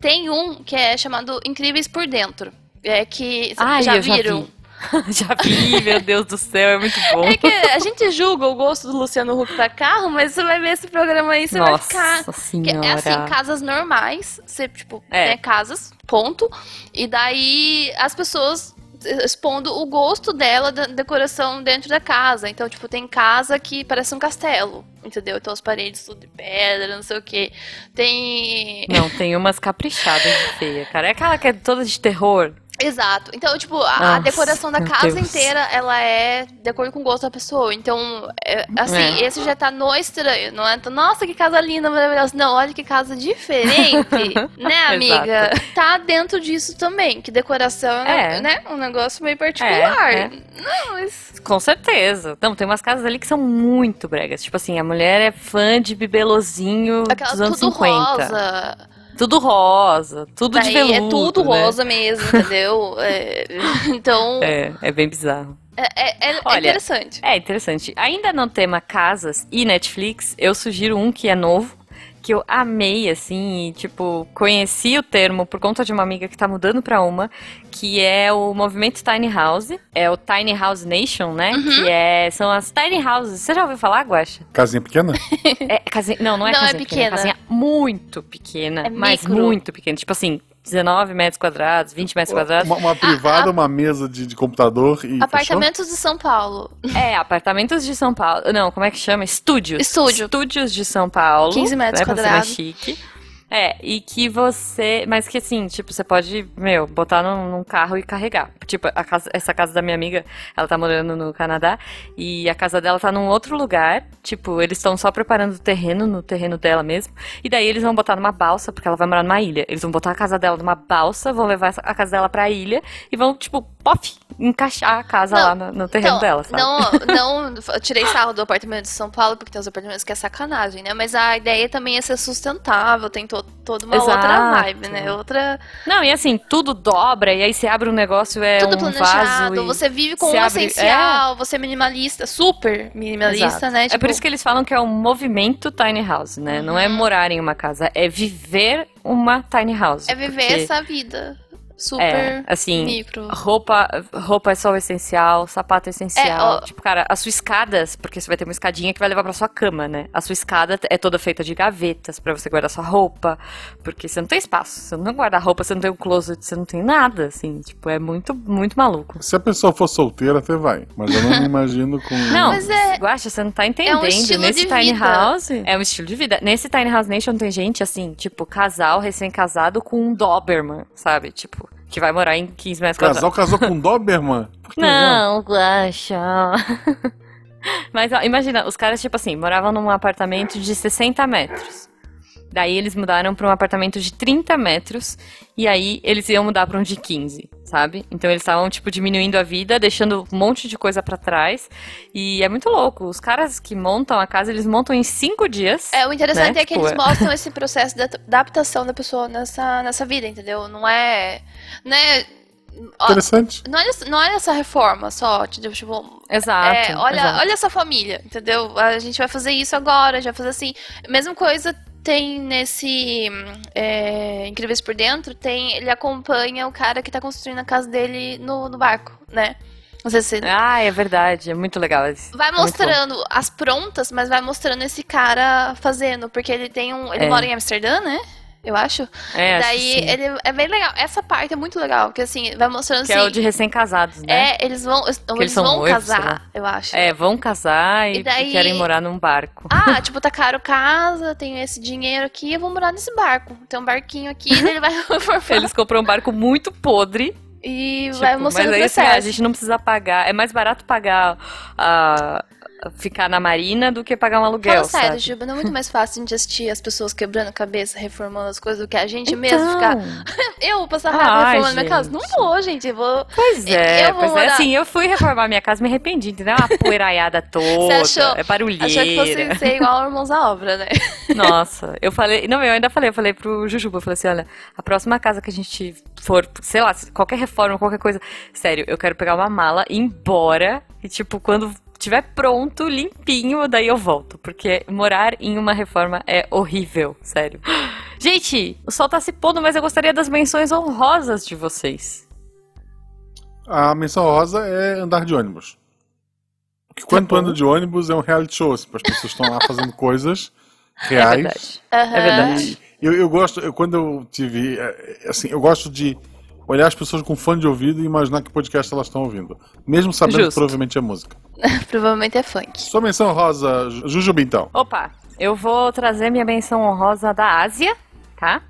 Tem um que é chamado Incríveis por Dentro. É que. Ai, já eu já viram? vi. (laughs) Já vi, meu Deus do céu, é muito bom. É que a gente julga o gosto do Luciano Huck pra carro, mas você vai ver esse programa aí, você vai Nossa ficar. Que senhora. É assim, casas normais, você, tipo, É. tem casas, ponto. E daí as pessoas expondo o gosto dela da decoração dentro da casa. Então, tipo, tem casa que parece um castelo, entendeu? Então as paredes tudo de pedra, não sei o que. Tem. Não, tem umas caprichadas de feia, cara. É aquela que é toda de terror. Exato. Então, tipo, a, a Nossa, decoração da casa Deus. inteira, ela é de acordo com o gosto da pessoa. Então, é, assim, É. esse já tá no estranho. Não é, tão, nossa, que casa linda, maravilhosa. Não, olha que casa diferente, (laughs) né, amiga? Tá dentro disso também, que decoração é, É. né, um negócio meio particular. É, é. Não, mas... Com certeza. Não, tem umas casas ali que são muito bregas. Tipo assim, a mulher é fã de bibelozinho Aquela dos anos tudo 50. rosa. Tudo rosa, tudo de Daí veludo. é tudo né? rosa mesmo, entendeu? (laughs) É, então, É, é bem bizarro. é, é- é Olha, interessante. É interessante. Ainda no tema casas e Netflix, eu sugiro um que é novo, que eu amei, assim, e, tipo, conheci o termo por conta de uma amiga que tá mudando pra uma, que é o movimento Tiny House. É o Tiny House Nation, né? Uhum. Que é, são as Tiny Houses. Você já ouviu falar, Guaxa? Casinha pequena? É, casinha, não, não é Não, é casinha pequena. é pequena. casinha muito pequena, É mas micro. muito pequena. Tipo assim, 19 metros quadrados, 20 metros quadrados. Uma, uma privada, uma mesa de, de computador e fechou? Apartamentos de São Paulo. É, apartamentos de São Paulo. Não, como é que chama? Estúdios. Estúdio. Estúdios de São Paulo. 15 metros né, pra ser quadrados. mais chique. É, e que você. Mas que assim, tipo, você pode, meu, botar num, num carro e carregar. Tipo, casa- essa casa da minha amiga, ela tá morando no Canadá. E a casa dela tá num outro lugar. Tipo, eles estão só preparando o terreno, no terreno dela mesmo. E daí eles vão botar numa balsa, porque ela vai morar numa ilha. Eles vão botar a casa dela numa balsa, vão levar a casa dela pra ilha e vão, tipo, pof, encaixar a casa Não, lá no, no terreno Então, dela, sabe? Não, (laughs) não eu tirei sarro do apartamento de São Paulo, porque tem uns apartamentos que é sacanagem, né? Mas a ideia também é ser sustentável, tem to- toda uma outra Exato. vibe, né? Outra. Não, e assim, tudo dobra, e aí você abre um negócio, é tudo um planejado, vaso. você vive com o abre- essencial, você é minimalista, super minimalista, Exato. né? É por isso que eles falam que é um movimento tiny house, né? Não é Uhum. morar em uma casa, é viver uma tiny house. É viver porque essa vida super É, assim, micro. Roupa, roupa é só o essencial, sapato é essencial. É, ó. Tipo, cara, as suas escadas, porque você vai ter uma escadinha que vai levar pra sua cama, né? A sua escada é toda feita de gavetas pra você guardar sua roupa, porque você não tem espaço, você não guarda roupa, você não tem um closet, você não tem nada, assim, tipo, é muito, muito maluco. Se a pessoa for solteira, até vai. Mas eu não me imagino com. (laughs) Não, Mas é- Guaxa, você não tá entendendo. estilo Nesse de Tiny vida. House. É um estilo de vida. Nesse Tiny House Nation tem gente assim, tipo, casal recém-casado com um Doberman, sabe? Tipo, que vai morar em 15 metros quadrados. Casal casou com (laughs) Doberman? Não, Guaxa. (laughs) Mas ó, imagina, os caras, tipo assim, moravam num apartamento de 60 metros. Daí eles mudaram pra um apartamento de 30 metros e aí eles iam mudar pra um de 15, sabe? Então eles estavam, tipo, diminuindo a vida, deixando um monte de coisa pra trás. E é muito louco. Os caras que montam a casa, eles montam em 5 dias. É, o interessante né? é que Tipo, eles (laughs) mostram esse processo de adaptação da pessoa nessa, nessa vida, entendeu? Não é. Né, ó, Interessante. não, é, não é essa reforma só, tipo, tipo, Exato. é, olha, exato. olha essa família, entendeu? A gente vai fazer isso agora, a gente vai fazer assim. Mesma coisa tem nesse é, Incríveis por Dentro, tem, ele acompanha o cara que tá construindo a casa dele no, no barco, né? Não sei se Ah, é verdade. É muito legal. Vai É mostrando as prontas, mas vai mostrando esse cara fazendo, porque ele tem um. Ele É. mora em Amsterdã, né? Eu acho. É, acho Daí que sim. ele é bem legal. Essa parte é muito legal, porque assim, vai mostrando Que assim. é o de recém-casados, né? É, eles vão, eles eles vão noivos, casar, eu acho. É, vão casar e, E daí- querem morar num barco. Ah, (laughs) tipo, tá caro casa, tenho esse dinheiro aqui, eu vou morar nesse barco. Tem um barquinho aqui, daí ele vai (laughs) Eles compram um barco muito podre. e tipo, vai mas mostrando o aí assim, processo. a gente não precisa pagar. É mais barato pagar a ficar na marina do que pagar um aluguel, Fala sério, sabe? Juba, não é muito mais fácil de assistir as pessoas quebrando a cabeça, reformando as coisas, do que a gente Então, mesmo ficar. (laughs) Eu passar raiva Ai, reformando minha casa? Não gente. vou, gente. Eu vou. Pois é, Eu vou pois é. Assim, eu fui reformar minha casa, me arrependi, entendeu? Uma poeiraiada (laughs) toda, achou- é barulheira. Achou que fosse ser igual Irmãos à Obra, né? (laughs) Nossa, eu falei. Não, eu ainda falei, eu falei pro Jujuba, eu falei assim: olha, a próxima casa que a gente for, sei lá, qualquer reforma, qualquer coisa. Sério, eu quero pegar uma mala, ir embora e, tipo, quando tiver pronto, limpinho, daí eu volto. Porque morar em uma reforma é horrível, sério. (gasps) Gente, o sol tá se pondo, mas eu gostaria das menções honrosas de vocês. A menção rosa é andar de ônibus. Porque quando tu anda de ônibus é um reality show, assim, as pessoas estão lá (laughs) fazendo coisas É reais. verdade. Aham. É verdade. Eu, eu gosto, eu, quando eu tive, eh, assim, eu gosto de olhar as pessoas com fone de ouvido e imaginar que podcast elas estão ouvindo. Mesmo sabendo que Justo. provavelmente é música. (laughs) Provavelmente é funk. Sua menção rosa, Ju- Jujuba, então. Opa, eu vou trazer minha menção honrosa da Ásia, tá?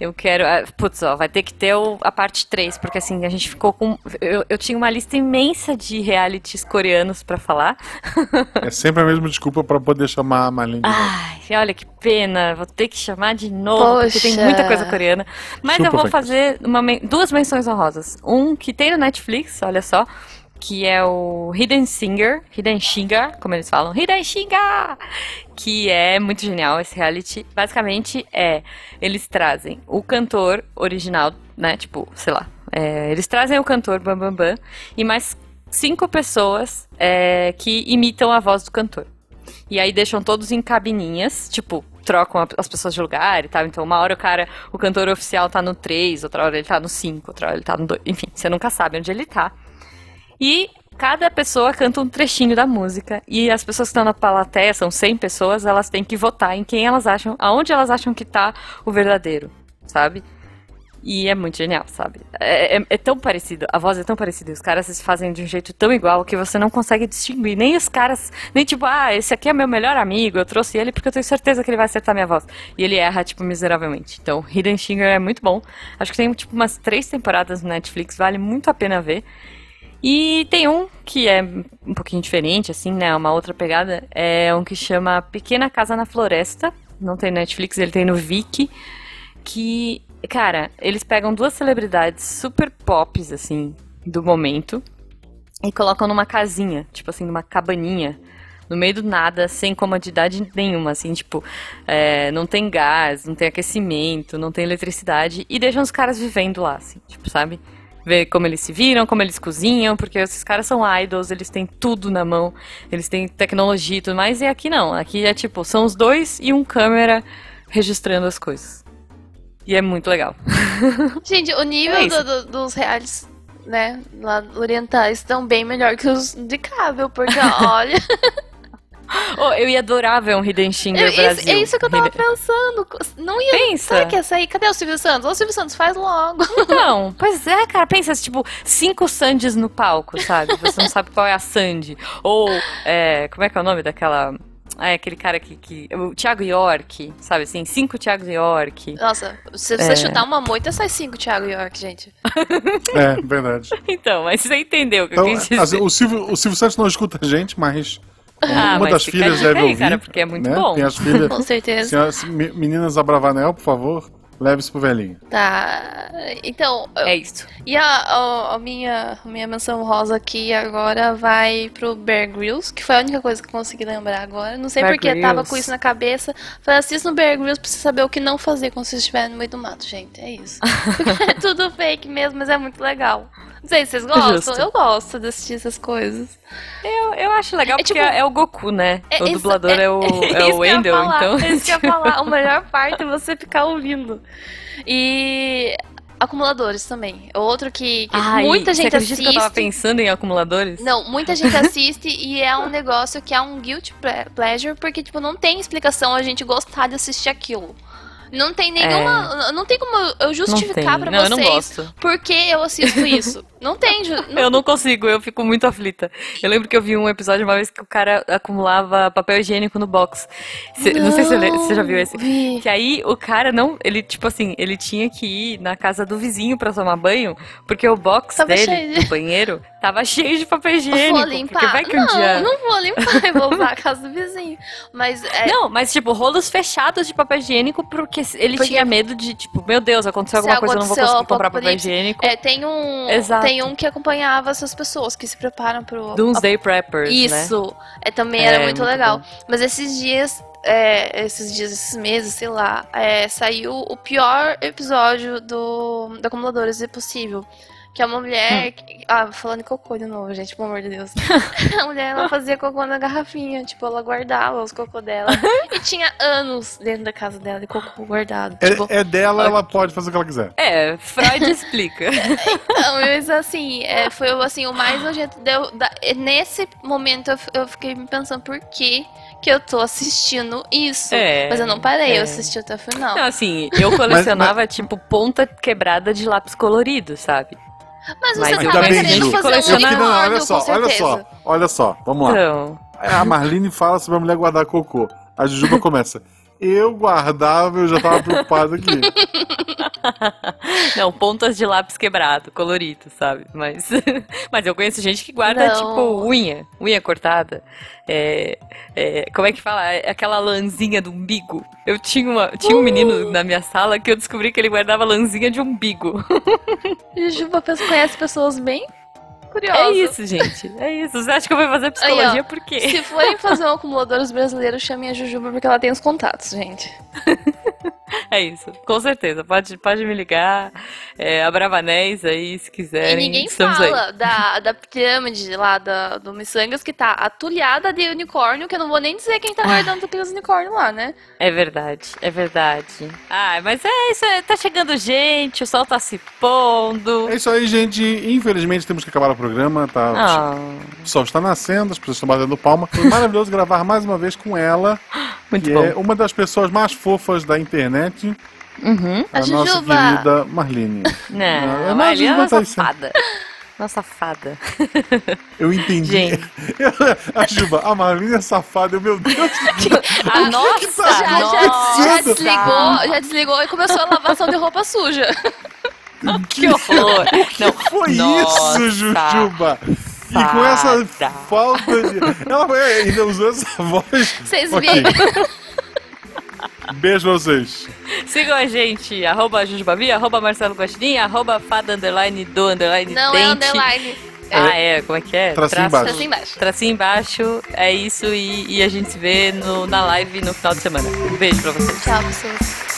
Eu quero. ah, Putz, ó, vai ter que ter o- a parte 3, porque assim, a gente ficou com. Eu, eu tinha uma lista imensa de realities coreanos pra falar. (laughs) É sempre a mesma desculpa pra poder chamar a Marlene. novo. Ai, olha que pena, vou ter que chamar de novo, porque tem Poxa. muita coisa coreana. Mas Chupa, eu vou fazer uma duas menções honrosas. Um que tem no Netflix, olha só, que é o Hidden Singer, Hidden Singer, como eles falam, Hidden Singer, que é muito genial esse reality. Basicamente é, eles trazem o cantor original, né, tipo, sei lá, é, eles trazem o cantor Bam Bam Bam e mais cinco pessoas é, que imitam a voz do cantor. E aí deixam todos em cabininhas, tipo, trocam as pessoas de lugar e tal. Então, uma hora o cara, o cantor oficial tá no 3, outra hora ele tá no 5, outra hora ele tá no 2. Enfim, você nunca sabe onde ele tá. E cada pessoa canta um trechinho da música. E as pessoas que estão na plateia, são 100 pessoas, elas têm que votar em quem elas acham, aonde elas acham que tá o verdadeiro, sabe? E é muito genial, sabe? É, é- é tão parecido, a voz é tão parecida, os caras se fazem de um jeito tão igual que você não consegue distinguir. Nem os caras, nem tipo, ah, esse aqui é meu melhor amigo, eu trouxe ele porque eu tenho certeza que ele vai acertar minha voz. E ele erra, tipo, miseravelmente. Então, Hidden Singer é muito bom. Acho que tem, tipo, umas três temporadas no Netflix, vale muito a pena ver. E tem um que é um pouquinho diferente, assim, né? Uma outra pegada. É um que chama Pequena Casa na Floresta. Não tem Netflix, ele tem no Viki. Que, cara, eles pegam duas celebridades super pops, assim, do momento. E colocam numa casinha, tipo assim, numa cabaninha. No meio do nada, sem comodidade nenhuma, assim, tipo, é, não tem gás, não tem aquecimento, não tem eletricidade, e deixam os caras vivendo lá, assim, tipo, sabe? Ver como eles se viram, como eles cozinham, porque esses caras são idols, eles têm tudo na mão, eles têm tecnologia e tudo mais, e aqui não, aqui é tipo, são os dois e um câmera registrando as coisas. E é muito legal. (laughs) Gente, o nível É do- do- dos reais, né, lá orientais estão bem melhor que os de cável, porque (laughs) olha. Oh, eu ia adorar ver um Hidden Singer é, isso, Brasil. é isso que eu tava Hidden- pensando. Não ia. Pensa. Será que ia sair? Cadê o Silvio Santos? Ô, Silvio Santos, faz logo. Então, (laughs) pois é, cara, pensa, tipo, cinco Sandys no palco, sabe? Você não sabe qual é a Sandy. Ou, é, como é que é o nome daquela... Ah, é aquele cara que, que... O Thiago York, sabe assim? Cinco Thiago York. Nossa, se você É. chutar uma moita, sai cinco, Thiago York, gente. É, verdade. (laughs) Então, mas você entendeu o que Então, eu quis dizer. o, Silvio, o Silvio Santos não escuta a gente, mas Ah, uma das filhas deve aí, ouvir. cara, porque é muito né? bom. Tem as filhas. Com certeza. Senhoras, me- meninas Abravanel, por favor, leve isso pro velhinho. Tá. Então, É isso. e a, a- a minha, a minha menção rosa aqui agora vai pro Bear Grylls, que foi a única coisa que eu consegui lembrar agora. Não sei Bear porque tava com isso na cabeça. Falei, assista no Bear Grylls pra você saber o que não fazer quando você estiver no meio do mato, gente. É isso. (laughs) (laughs) é tudo fake mesmo, mas é muito legal. Não sei se vocês gostam. Justo. Eu gosto de assistir essas coisas. Eu, eu acho legal É porque tipo- é o Goku, né? É o isso- dublador é, o, é o (laughs) eu ia Wendell, então... É isso que eu ia falar. A melhor (laughs) parte é você ficar ouvindo. E acumuladores também. Outro que, que Ai, muita gente assiste. que eu tava pensando em acumuladores? Não, muita gente (laughs) assiste e é um negócio que é um guilty ple- pleasure, porque, tipo, não tem explicação a gente gostar de assistir aquilo. Não tem nenhuma. Não tem como eu É. Não justificar tem. pra Não, eu vocês não gosto. por que eu assisto isso. Não tem. não- Eu não consigo, eu fico muito aflita. Eu lembro que eu vi um episódio uma vez que o cara acumulava papel higiênico no box. Cê- não, sei se você, já viu esse. vi. Que aí o cara não, ele tipo assim, ele tinha que ir na casa do vizinho pra tomar banho, porque o box Tava dele, de- no banheiro, tava cheio de papel higiênico. Vou limpar. vai que um não, dia... não vou limpar, eu vou usar a casa do vizinho. Mas é, Não, mas tipo, rolos fechados de papel higiênico porque ele Porque- tinha medo de, tipo, meu Deus, aconteceu Se alguma coisa, eu não vou conseguir comprar papel higiênico. É, tem um, Exato. tem um que acompanhava essas pessoas que se preparam pro Doomsday Preppers, né? Isso, é, também É, era muito, muito legal. bom. Mas esses dias, é, esses dias, esses meses, sei lá, é, saiu o pior episódio do, do Acumuladores é Possível. Que é uma Hum. mulher. que- ah, falando em cocô de novo, gente, pelo amor de Deus. (laughs) a mulher, ela fazia cocô na garrafinha. Tipo, ela guardava os cocô dela. (laughs) e tinha anos dentro da casa dela de cocô guardado. Tipo, É, é dela, ela pode fazer o que ela quiser. É, Freud explica. (laughs) Não, mas assim, é, foi assim, o mais nojento. Deu, da- nesse momento eu, eu fiquei me pensando por que, que eu tô assistindo isso. É, Mas eu não parei, é. eu assisti até o final. Não, assim, eu colecionava, tipo, ponta quebrada de lápis colorido, sabe? Mas Mas você ainda tava bem, querendo fazer um Eu não, olha só, olha só, olha só, vamos lá. Então, A Marlene fala sobre a mulher guardar cocô. A Jujuba começa. Eu guardava, eu já tava preocupado aqui. (laughs) (laughs) não, pontas de lápis quebrado, colorido, sabe? Mas, (laughs) mas eu conheço gente que guarda, Não. tipo, unha, unha cortada. É, é, como é que fala? É Aquela lãzinha do umbigo. Eu tinha, uma, tinha um Uh! menino na minha sala que eu descobri que ele guardava lãzinha de umbigo. (laughs) Jujuba pe- conhece pessoas bem curiosas. É isso, gente. É isso. Você acha que eu vou fazer psicologia Aí, por quê? Se forem fazer um acumuladores brasileiros, chamem a Jujuba porque ela tem os contatos, gente. (laughs) É isso, com certeza. Pode, pode me ligar. É, a Bravanés aí, se E quiserem. ninguém estamos aí. fala da, da pirâmide lá da, do Missangas que tá atulhada de unicórnio, que eu não vou nem dizer quem tá guardando (laughs) aqueles unicórnios lá, né? É verdade, é verdade. Ah, mas é isso, é, tá chegando gente, o sol tá se pondo. É isso aí, gente. Infelizmente temos que acabar o programa. Tá? Ah, O sol está nascendo, as pessoas estão batendo palma. Foi maravilhoso gravar mais uma vez com ela, (gasps) muito que bom. é uma das pessoas mais fofas da internet, Uhum. a, A nossa querida Marlene. Não, Não, a é Jujuba uma tá aí safada. Uma safada. Eu entendi. Gente. (laughs) a Juba, a Marlene é safada. Eu, meu Deus, (laughs) A nossa, Já, já, nossa. já desligou, já desligou e começou a lavação de roupa suja. (laughs) Que horror. Não, foi nossa. isso, Jujuba? E com essa falta de. Ela foi- ainda usou essa voz. Vocês Ok. viram? (laughs) Beijo pra vocês. Sigam a gente, arroba Jujubavi, arroba Marcelo Guaxinim, arroba fada underline do underline Não dente. é underline. Ah, é, como é que é? Tracinho Traço- embaixo. Assim embaixo. Tracinho embaixo, é isso, e, e a gente se vê no, na live no final de semana. Um beijo pra vocês. Tchau, pessoas.